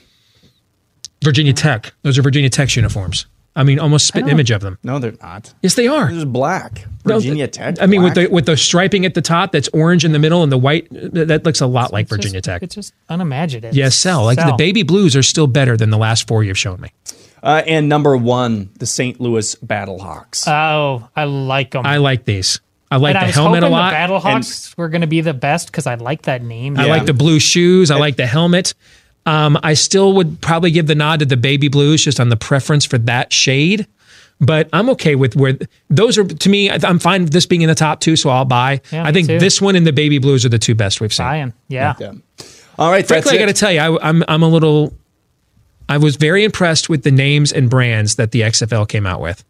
Virginia Tech. Those are Virginia Tech's uniforms. I mean, almost spit image of them. No, they're not. Yes, they are. They're just black. Virginia th- Tech. I mean, with the with the striping at the top, that's orange in the middle, and the white that looks a lot like It's just- Virginia Tech. It's just unimaginative. Yes, sell. Like the baby blues are still better than the last four you've shown me. Uh, and number one, the St. Louis Battlehawks. Oh, I like them. I like these. I like and I the was helmet a hoping lot. The Battlehawks were going to be the best because I like that name. I like the blue shoes. I like the helmet. Um, I still would probably give the nod to the baby blues just on the preference for that shade. But I'm okay with where those are. To me, I- I'm fine with this being in the top two, so I'll buy. Yeah, I think too. this one and the baby blues are the two best we've seen. Buying. Yeah. Yeah. All right, Frankly, I got to tell you, I, I'm I'm a little. I was very impressed with the names and brands that the XFL came out with.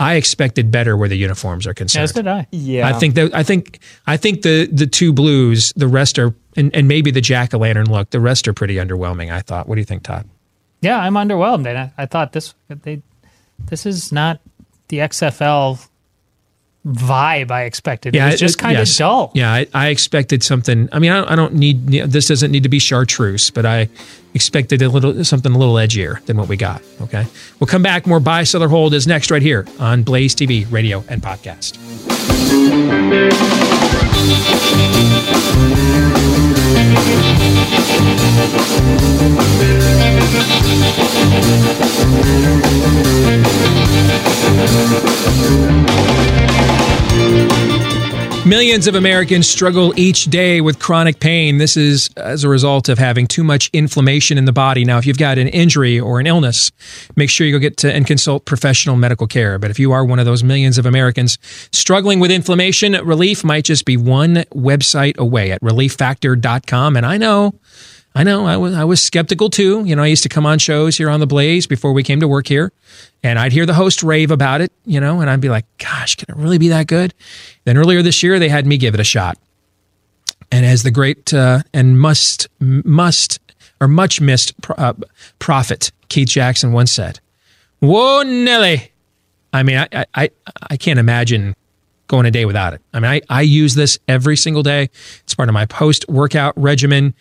I expected better where the uniforms are concerned. As did I. Yeah. I think that I think I think the the two blues, the rest are, and, and maybe the jack o' lantern look. The rest are pretty underwhelming. I thought. What do you think, Todd? Yeah, I'm underwhelmed. And I, I thought this they this is not the XFL vibe I expected. it was just kind of yes. dull. Yeah, I, I expected something. I mean, I don't, I don't need this. Doesn't need to be chartreuse, but I expected a little something a little edgier than what we got. Okay, we'll come back. More buy, sell, or hold is next right here on Blaze TV, radio, and podcast. Thank Millions of Americans struggle each day with chronic pain. This is as a result of having too much inflammation in the body. Now, if you've got an injury or an illness, make sure you go get to and consult professional medical care. But if you are one of those millions of Americans struggling with inflammation, relief might just be one website away at relieffactor.com. And I know I know I was I was skeptical too. You know, I used to come on shows here on the Blaze before we came to work here, and I'd hear the host rave about it, you know, and I'd be like, "Gosh, can it really be that good?" Then earlier this year, they had me give it a shot, and as the great uh, and must must or much missed uh, prophet Keith Jackson once said, "Whoa, Nelly!" I mean, I I I can't imagine going a day without it. I mean, I, I use this every single day. It's part of my post workout regimen.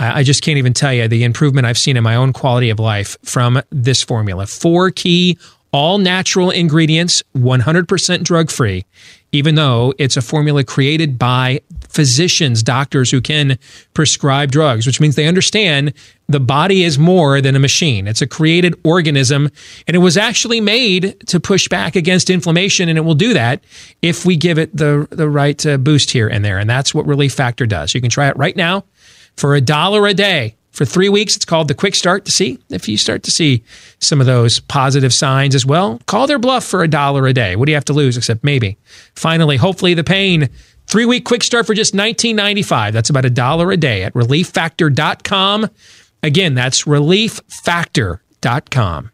I just can't even tell you the improvement I've seen in my own quality of life from this formula. Four key, all natural ingredients, 100% drug free, even though it's a formula created by physicians, doctors who can prescribe drugs, which means they understand the body is more than a machine. It's a created organism, and it was actually made to push back against inflammation, and it will do that if we give it the, the right uh, boost here and there. And that's what Relief Factor does. You can try it right now for a dollar a day for three weeks. It's called the Quick Start to see if you start to see some of those positive signs as well. Call their bluff for a dollar a day. What do you have to lose except maybe? Finally, hopefully, the pain. Three week quick start for just $19.95. That's about a dollar a day at relieffactor.com. Again, that's relieffactor.com.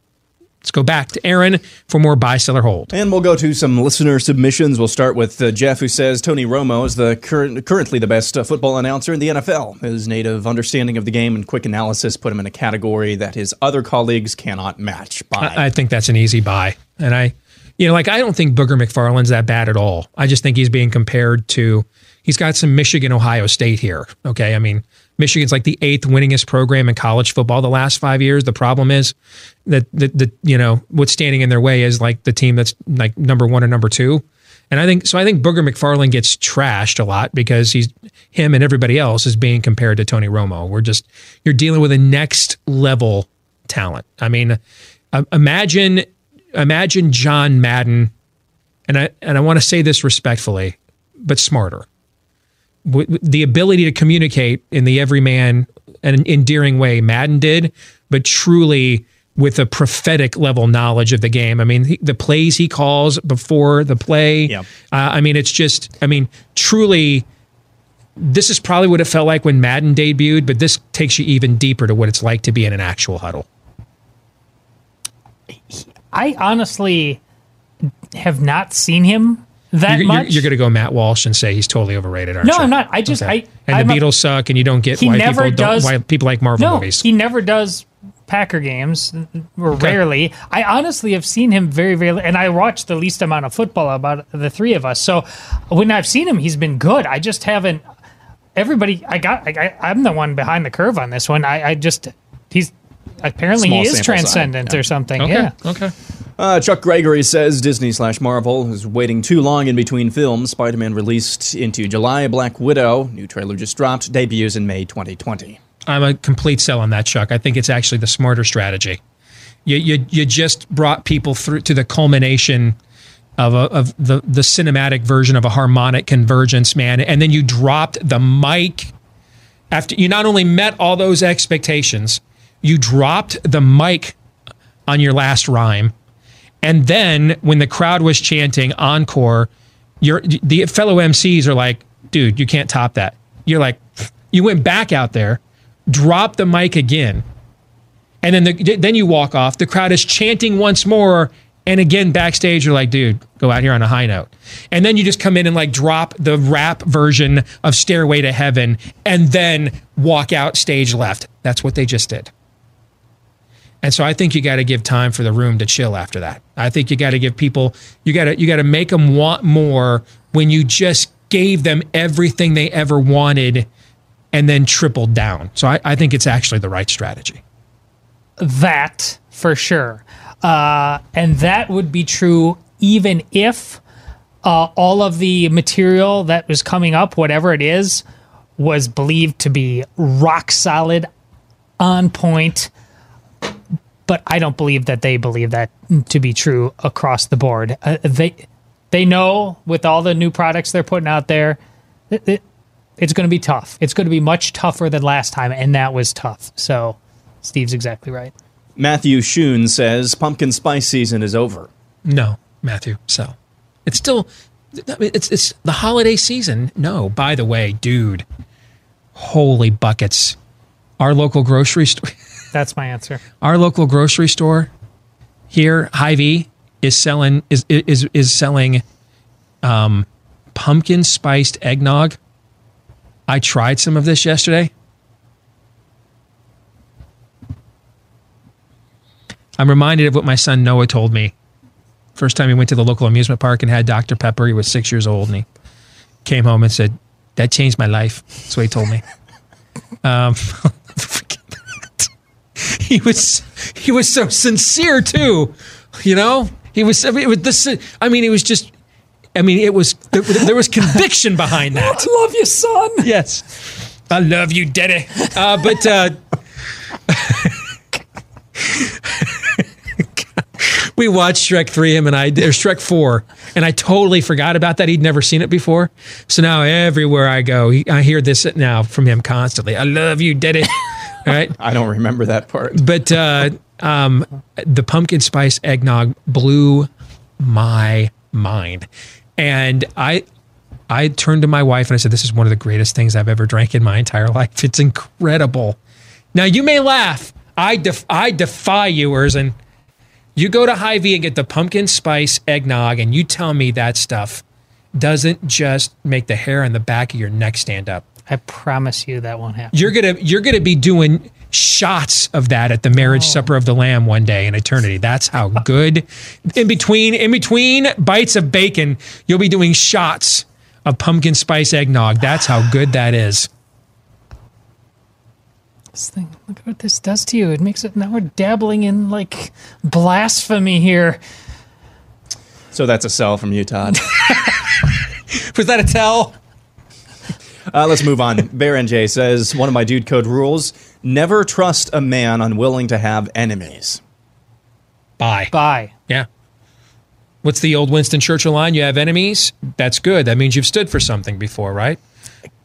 Let's go back to Aaron for more buy, seller, hold. And we'll go to some listener submissions. We'll start with uh, Jeff, who says Tony Romo is the current, currently the best uh, football announcer in the NFL. His native understanding of the game and quick analysis put him in a category that his other colleagues cannot match. Buy. I, I think that's an easy buy. And I, you know, like I don't think Booger McFarland's that bad at all. I just think he's being compared to, he's got some Michigan, Ohio State here. Okay. I mean, Michigan's like the eighth winningest program in college football the last five years. The problem is that the, the you know what's standing in their way is like the team that's like number one or number two. And I think so. I think Booger McFarland gets trashed a lot because he's him and everybody else is being compared to Tony Romo. We're just you're dealing with a next level talent. I mean, uh, imagine imagine John Madden, and I and I want to say this respectfully, but smarter the ability to communicate in the everyman and endearing way Madden did, but truly with a prophetic level knowledge of the game. I mean, he, the plays he calls before the play. Yeah. Uh, I mean, it's just, I mean, truly, this is probably what it felt like when Madden debuted, but this takes you even deeper to what it's like to be in an actual huddle. I honestly have not seen him that you're, much. You're, you're going to go Matt Walsh and say he's totally overrated, aren't no, you? I'm not. I just I and I'm the a- Beatles suck, and you don't get why people does- don't why people like Marvel no, movies. he never does Packer games, or rarely. I honestly have seen him very, very, and I watch the least amount of football about the three of us. So when I've seen him, he's been good. I just haven't. Everybody, I got. I, I'm the one behind the curve on this one. I, I just he's apparently Small he is transcendent yeah. or something. Okay, Yeah. Okay. Uh, Chuck Gregory says Disney slash Marvel is waiting too long in between films. Spider Man released into July. Black Widow, new trailer just dropped, debuts in May 2020. I'm a complete sell on that, Chuck. I think it's actually the smarter strategy. You you, you just brought people through to the culmination of a, of the the cinematic version of a harmonic convergence, man, and then you dropped the mic after you not only met all those expectations, you dropped the mic on your last rhyme. And then when the crowd was chanting encore, your the fellow MCs are like, dude, you can't top that. You're like, you went back out there, dropped the mic again, and then the, then you walk off. The crowd is chanting once more, and again backstage, you're like, dude, go out here on a high note. And then you just come in and like drop the rap version of Stairway to Heaven, and then walk out stage left. That's what they just did. And so I think you got to give time for the room to chill after that. I think you got to give people you got to you got to make them want more when you just gave them everything they ever wanted and then tripled down. So I, I think it's actually the right strategy. That for sure. Uh, and that would be true even if uh, all of the material that was coming up, whatever it is, was believed to be rock solid, on point. But I don't believe that they believe that to be true across the board. Uh, they they know with all the new products they're putting out there it, it, it's going to be tough. It's going to be much tougher than last time, and that was tough. So, Steve's exactly right. Matthew Shoon says pumpkin spice season is over. No, Matthew. So it's still it's it's the holiday season. No, by the way, dude, holy buckets! Our local grocery store. [laughs] That's my answer. Our local grocery store here, Hy-Vee, is selling is is is selling um, pumpkin spiced eggnog. I tried some of this yesterday. I'm reminded of what my son Noah told me. First time he went to the local amusement park and had Dr. Pepper, he was six years old, and he came home and said, "That changed my life." That's what he told me. [laughs] Um, [laughs] he was he was so sincere too, you know. He was it was this. I mean, it was just. I mean, it was there, there was conviction behind [laughs] that. I love you, son. Yes, I love you, Daddy. Uh, but uh, [laughs] we watched Shrek three, him and I, or Shrek four, and I totally forgot about that. He'd never seen it before, so now everywhere I go, he, I hear this now from him constantly. I love you, Daddy. Right, I don't remember that part. but uh, um, the pumpkin spice eggnog blew my mind, and I. I turned to my wife and I said, This is one of the greatest things I've ever drank in my entire life. It's incredible. Now, you may laugh. I, def- I defy you, Erzen. You go to Hy-Vee and get the pumpkin spice eggnog, and you tell me that stuff doesn't just make the hair on the back of your neck stand up. I promise you that won't happen. You're gonna you're gonna be doing shots of that at the marriage oh. supper of the lamb one day in eternity. That's how [laughs] good. In between in between bites of bacon, you'll be doing shots of pumpkin spice eggnog. That's how good that is. This thing, look at what this does to you. It makes it now we're dabbling in like blasphemy here. So that's a sell from you, Todd. [laughs] [laughs] Was that a tell? Uh, let's move on. [laughs] Bear J says one of my dude code rules: never trust a man unwilling to have enemies. Bye. Bye. Yeah. What's the old Winston Churchill line? You have enemies. That's good. That means you've stood for something before, right?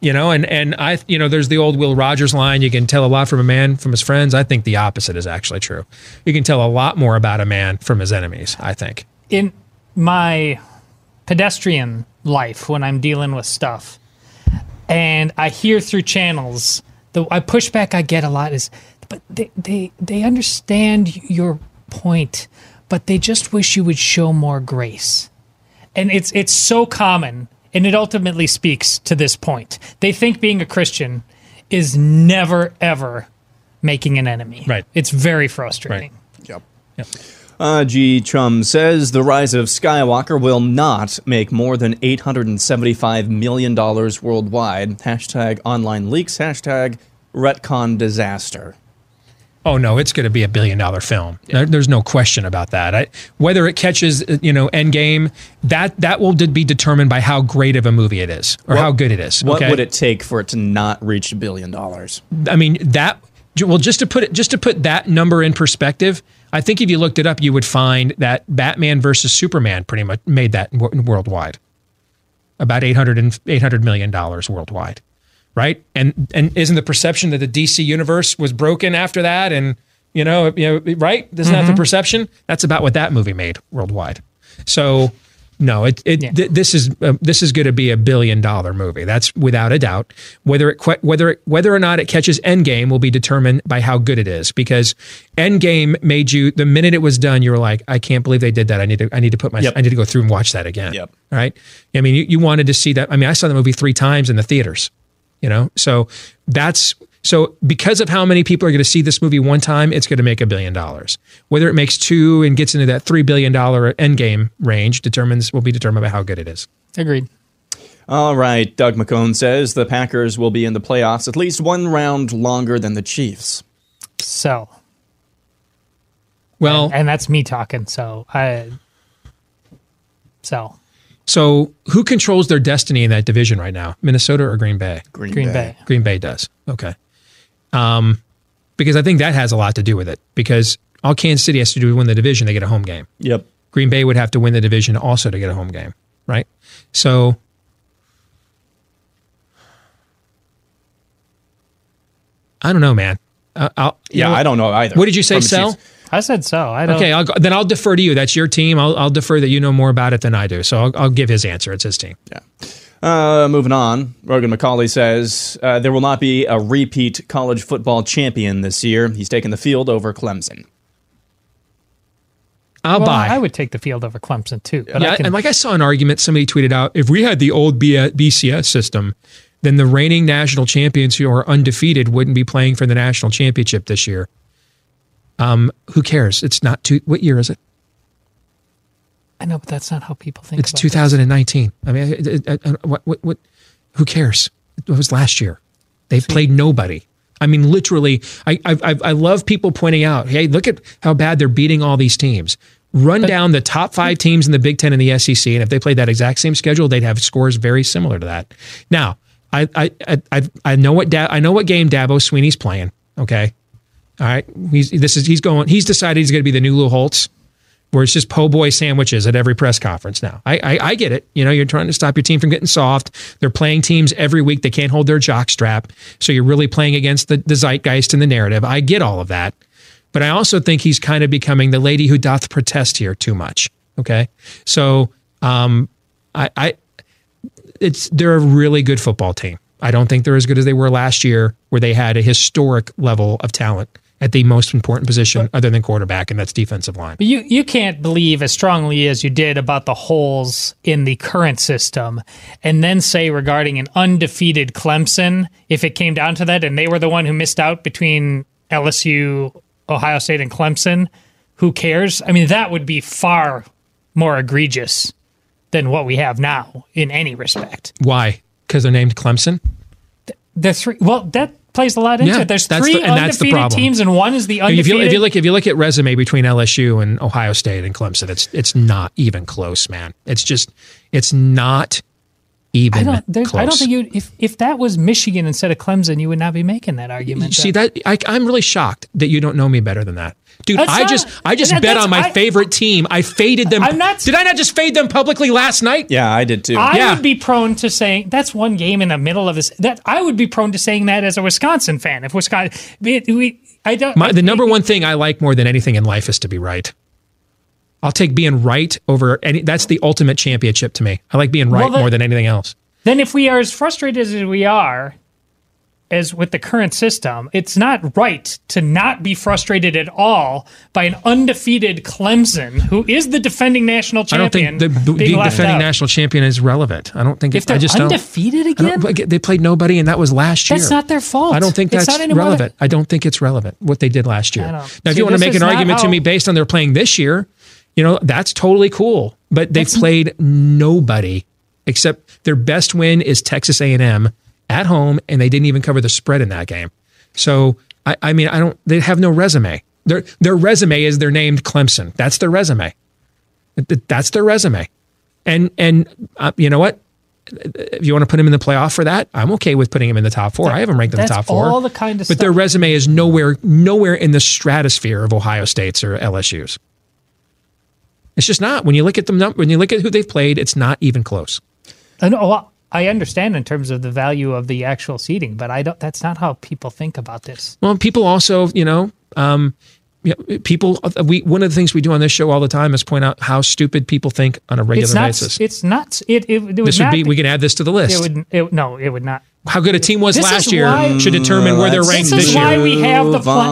You know, and and I, you know, there's the old Will Rogers line. You can tell a lot from a man from his friends. I think the opposite is actually true. You can tell a lot more about a man from his enemies. I think. In my pedestrian life, when I'm dealing with stuff, and I hear through channels, the I pushback I get a lot is, but they they they understand your point, but they just wish you would show more grace, and it's it's so common, and it ultimately speaks to this point. They think being a Christian is never ever making an enemy. Right. It's very frustrating. Yep. Uh, G. Chum says the rise of Skywalker will not make more than $875 million worldwide. Hashtag online leaks. Hashtag retcon disaster. Oh no, it's going to be a billion dollar film. There- There's no question about that. I, whether it catches, uh, you know, Endgame, that that will de- be determined by how great of a movie it is or What- how good it is. What okay? would it take for it to not reach a billion dollars? I mean that. Well, just to put it, just to put that number in perspective, I think if you looked it up, you would find that Batman versus Superman pretty much made that wo- worldwide, about 800 and 800 million dollars worldwide, right? And and isn't the perception that the DC universe was broken after that, and you know, you know, right? Isn't that the Mhm. perception? That's about what that movie made worldwide. So. No, it, it th- this is uh, this is going to be a billion dollar movie. That's without a doubt. Whether it que- whether it, whether or not it catches Endgame will be determined by how good it is. Because Endgame made you the minute it was done, you were like, I can't believe they did that. I need to I need to put my Yep. I need to go through and watch that again. Yep. Right. I mean, you, you wanted to see that. I mean, I saw the movie three times in the theaters. You know, so that's so because of how many people are going to see this movie one time, it's going to make a billion dollars. Whether it makes two and gets into that three billion dollar Endgame range determines will be determined by how good it is. Agreed. All right. Doug McCone says the Packers will be in the playoffs at least one round longer than the Chiefs. So, Well, and, and that's me talking. So I, so So who controls their destiny in that division right now? Minnesota or Green Bay? Green, Green Bay. Green Bay does. Okay um, because I think that has a lot to do with it. Because all Kansas City has to do is win the division, they get a home game. Yep. Green Bay would have to win the division also to get a home game, right? So I don't know, man. Uh, I'll, yeah, you know, I don't know either. What did you say, Sell? I said so. I don't. Okay, I'll go, then I'll defer to you. That's your team. I'll, I'll defer that you know more about it than I do. So I'll, I'll give his answer. It's his team. Yeah. Uh, moving on, Rogan McCauley says uh, there will not be a repeat college football champion this year. He's taking the field over Clemson. I'll Well, buy. I would take the field over Clemson too. But yeah, I can, and like I saw an argument somebody tweeted out: if we had the old B- BCS system, then the reigning national champions who are undefeated wouldn't be playing for the national championship this year. Um, who cares? It's not two. What year is it? I know, but that's not how people think. It's about 2019. I mean, it- it- it- uh, what, what, what? Who cares? It was last year. They've played nobody. I mean, literally. I, I, I I love people pointing out, hey, look at how bad they're beating all these teams. Run down the top five teams in the Big Ten and the SEC, and if they played that exact same schedule, they'd have scores very similar to that. Now, I, I, I, I- I know what da- I know what game Dabo Swinney's playing. Okay, all right. He's this is he's going. He's decided he's going to be the new Lou Holtz where it's just po' boy sandwiches at every press conference now. I, I I get it. You know, you're trying to stop your team from getting soft. They're playing teams every week. They can't hold their jock strap. So you're really playing against the, the zeitgeist and the narrative. I get all of that. But I also think he's kind of becoming the lady who doth protest here too much. Okay. So um I I it's they're a really good football team. I don't think they're as good as they were last year, where they had a historic level of talent at the most important position other than quarterback, and that's defensive line. You you can't believe as strongly as you did about the holes in the current system, and then say regarding an undefeated Clemson, if it came down to that, and they were the one who missed out between LSU, Ohio State, and Clemson, who cares? I mean, that would be far more egregious than what we have now in any respect. Why? Because they're named Clemson. The three, well, that plays a lot into Yeah, it. There's three the- that's the undefeated teams, and one is the If you, undefeated. if you look, if you look at resume between LSU and Ohio State and Clemson, it's it's not even close, man. It's just it's not even I don't. I don't think you. If if that was Michigan instead of Clemson, you would not be making that argument. See that I, I'm really shocked that you don't know me better than that, dude. That's I not- just I just that- bet on my I- favorite team. I faded them. I'm not- Did I not just fade them publicly last night? Yeah, I did too. I would be prone to saying that's one game in the middle of this. That I would be prone to saying that as a Wisconsin fan. If Wisconsin, we, we I don't. My, the number one thing I like more than anything in life is to be right. I'll take being right over any. That's the ultimate championship to me. I like being right Well, the- more than anything else. then if we are as frustrated as we are, as with the current system, it's not right to not be frustrated at all by an undefeated Clemson, who is the defending national champion. I don't think the, the defending out. national champion is relevant. I don't think If it, they're just don't- undefeated again? they played nobody, and that was last year. That's not their fault. I don't think that's relevant. I don't think it's relevant what they did last year. Now, don't- if you want to make an argument to me based on they're playing this year, you know that's totally cool. But they played nobody except their best win is Texas A and M at home, and they didn't even cover the spread in that game. So I, I mean, I don't. They have no resume. Their their resume is they're named Clemson. That's their resume. That's their resume. And and uh, you know what? If you want to put him in the playoff for that, I'm okay with putting him in the top four. I haven't ranked them in the top four. all the kind of but their resume is nowhere nowhere in the stratosphere of Ohio State's or LSU's. It's just not. When you look at them, when you look at who they've played, it's not even close. I know. Well, I understand in terms of the value of the actual seating, but I don't. That's not how people think about this. Well, people also, you know, um, you know, people. We one of the things we do on this show all the time is point out how stupid people think on a regular it's not. basis. It's not. It. It, it would This would not be. We can add this to the list. It would. It, no, it would not. how good a team was This last year why- should determine where they're Let's ranked This is why we have the Move plan.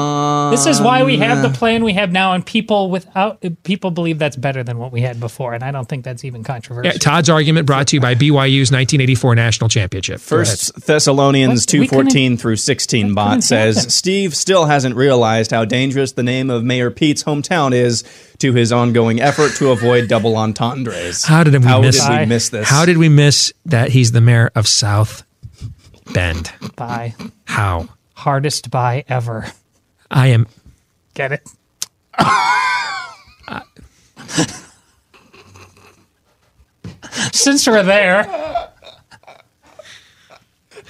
This is why we have the uh, plan we have now, and people without people believe that's better than what we had before, and I don't think that's even controversial. Yeah, Todd's argument brought to you by BYU's 1984 national championship. First Thessalonians What? We couldn't- 2:14 through 16 bot says happen. Steve still hasn't realized how dangerous the name of Mayor Pete's hometown is to his ongoing effort to avoid double entendres. [laughs] How did we How miss? did we miss this? How did we miss that he's the mayor of South Bend? Buy How? hardest buy ever. I am. Get it? [laughs] Since we're there,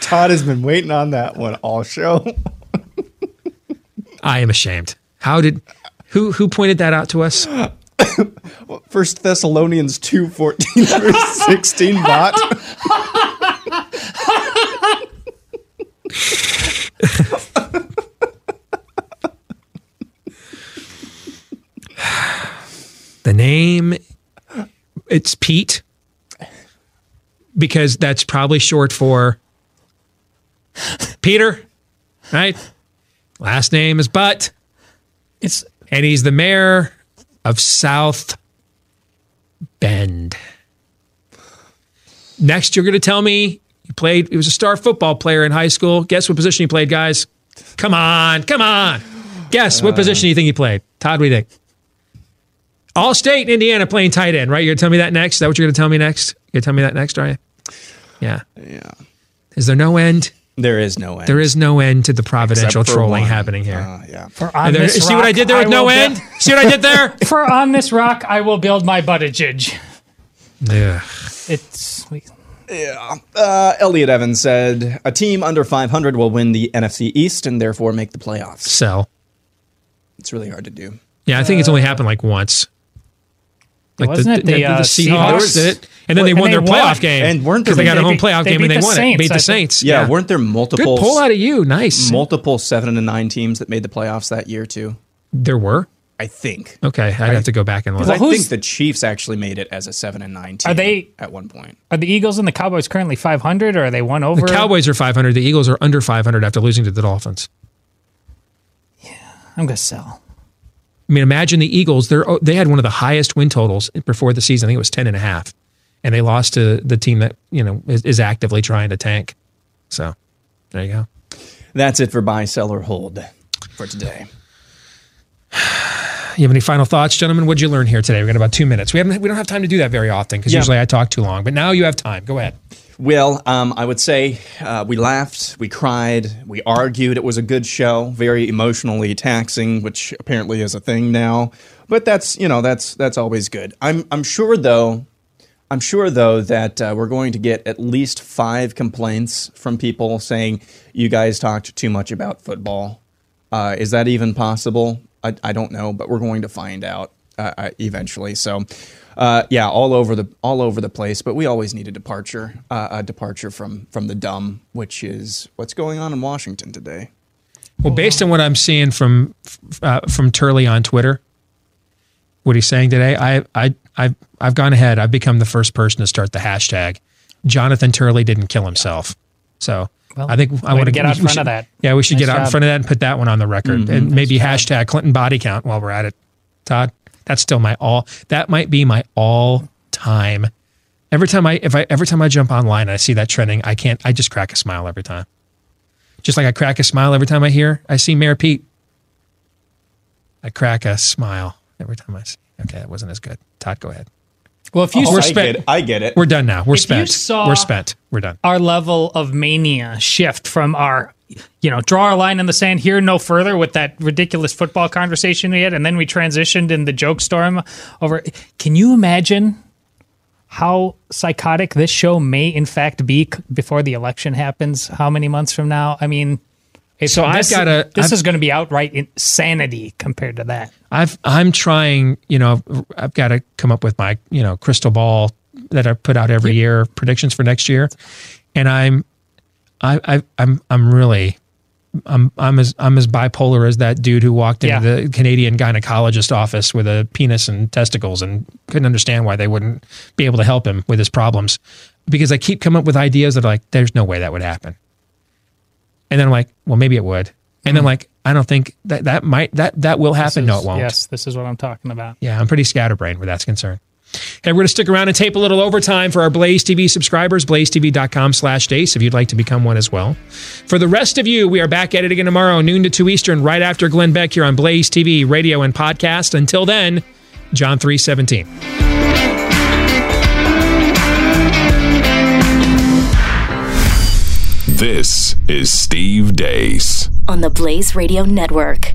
Todd has been waiting on that one all show. I am ashamed. How did? Who who pointed that out to us? well, [coughs] First Thessalonians 2:14 through 16 bot. [laughs] The name, it's Pete, because that's probably short for Peter, right? Last name is Butt. It's and he's the mayor of South Bend. Next, you're going to tell me you played. He was a star football player in high school. Guess what position he played, guys? Come on, come on. Guess what uh, position do you think he played? Todd, what do you think? All state in Indiana playing tight end, right? You're going to tell me that next? Is that what you're going to tell me next? You're going to tell me that next, are you? Yeah. Yeah. Is there no end? There is no end. There is no end to the providential trolling one. happening here. Uh, yeah. For Are on there- this see what I did there with no will end? build- [laughs] See what I did there? [laughs] For on this rock, I will build my buttigieg. Yeah. It's we, Yeah. Uh, Elliot Evans said a team under 500 will win the NFC East and therefore make the playoffs. Sell. It's really hard to do. Yeah, I think it's only happened like once. Like Wasn't it the, uh, Seahawks Seahawks? did it, and then they won they their playoff won. game, And weren't there- because they got a home beat- playoff game and they the won it. Saints, Beat I the. Saints. Yeah, weren't there multiple Good pull out of you. Nice. multiple seven and nine teams that made the playoffs that year too? there were. I think. Okay, I'd have to go back and look. Because I think the Chiefs actually made it as a seven and nine team. Are they- at one point? are the Eagles and the Cowboys currently 500 or are they one over? The Cowboys are 500. The Eagles are under 500 after losing to the Dolphins. Yeah, I'm gonna sell. I mean, imagine the Eagles. They're oh, they had one of the highest win totals before the season. I think it was 10 and a half. And they lost to the team that, you know, is, is actively trying to tank. So there you go. That's it for buy, sell, or hold for today. [sighs] You have any final thoughts, gentlemen? What'd you learn here today? We've got about two minutes. We haven't. We don't have time to do that very often because Yeah. usually I talk too long. But now you have time. Go ahead. Well, um, I would say uh, we laughed, we cried, we argued. It was a good show, very emotionally taxing, which apparently is a thing now. But that's you know that's that's always good. I'm I'm sure though. I'm sure though that uh, we're going to get at least five complaints from people saying you guys talked too much about football. Uh, is that even possible? I, I don't know, but we're going to find out uh, uh, eventually. So, uh, yeah, all over the all over the place. But we always need a departure, uh, a departure from from the dumb, which is what's going on in Washington today. Well, based on what I'm seeing from uh, from Turley on Twitter, what he's saying today, I I I've I've gone ahead. I've become the first person to start the hashtag. Jonathan Turley didn't kill himself. So Well, I think I want to get out in front should- of that. Yeah, we should Nice get out in front of that and put that one on the record, Mhm. and maybe hashtag Clinton body count while we're at it. Todd, that's still my all. That might be my all time. Every time I if I every time I jump online and I see that trending, I can't. I just crack a smile every time. Just like I crack a smile every time I hear I see Mayor Pete. I crack a smile every time I see. Okay, that wasn't as good. Todd, go ahead. Well, if you Oh, we're I spent, get. I get it. We're done now. We're If you spent. saw- we're spent. We're done. our level of mania shift from our you know draw our line in the sand here no further with that ridiculous football conversation we had and then we transitioned in the joke storm over. Can you imagine how psychotic this show may in fact be c- before the election happens? How many months from now? I mean it's, So I've this, gotta- this I've- is going to be outright insanity compared to that. I've I'm trying, you know, I've got to come up with my, you know, crystal ball that I put out every year predictions for next year, and I'm, I, I I'm I'm really, I'm I'm as I'm as bipolar as that dude who walked into Yeah. the Canadian gynecologist office with a penis and testicles and couldn't understand why they wouldn't be able to help him with his problems, because I keep coming up with ideas that are like, there's no way that would happen, and then I'm like, well, maybe it would, and then mm-hmm. like, I don't think that that might that that will happen. no, it won't. yes this is what i'm talking about Yeah, I'm pretty scatterbrained where that's concerned. Hey, we're going to stick around and tape a little overtime for our Blaze TV subscribers, blazetv.com slash Deace, if you'd like to become one as well. For the rest of you, we are back at it again tomorrow, noon to 2 Eastern, right after Glenn Beck here on Blaze TV, radio, and podcast. Until then, John 317. This is Steve Deace. on the Blaze Radio Network.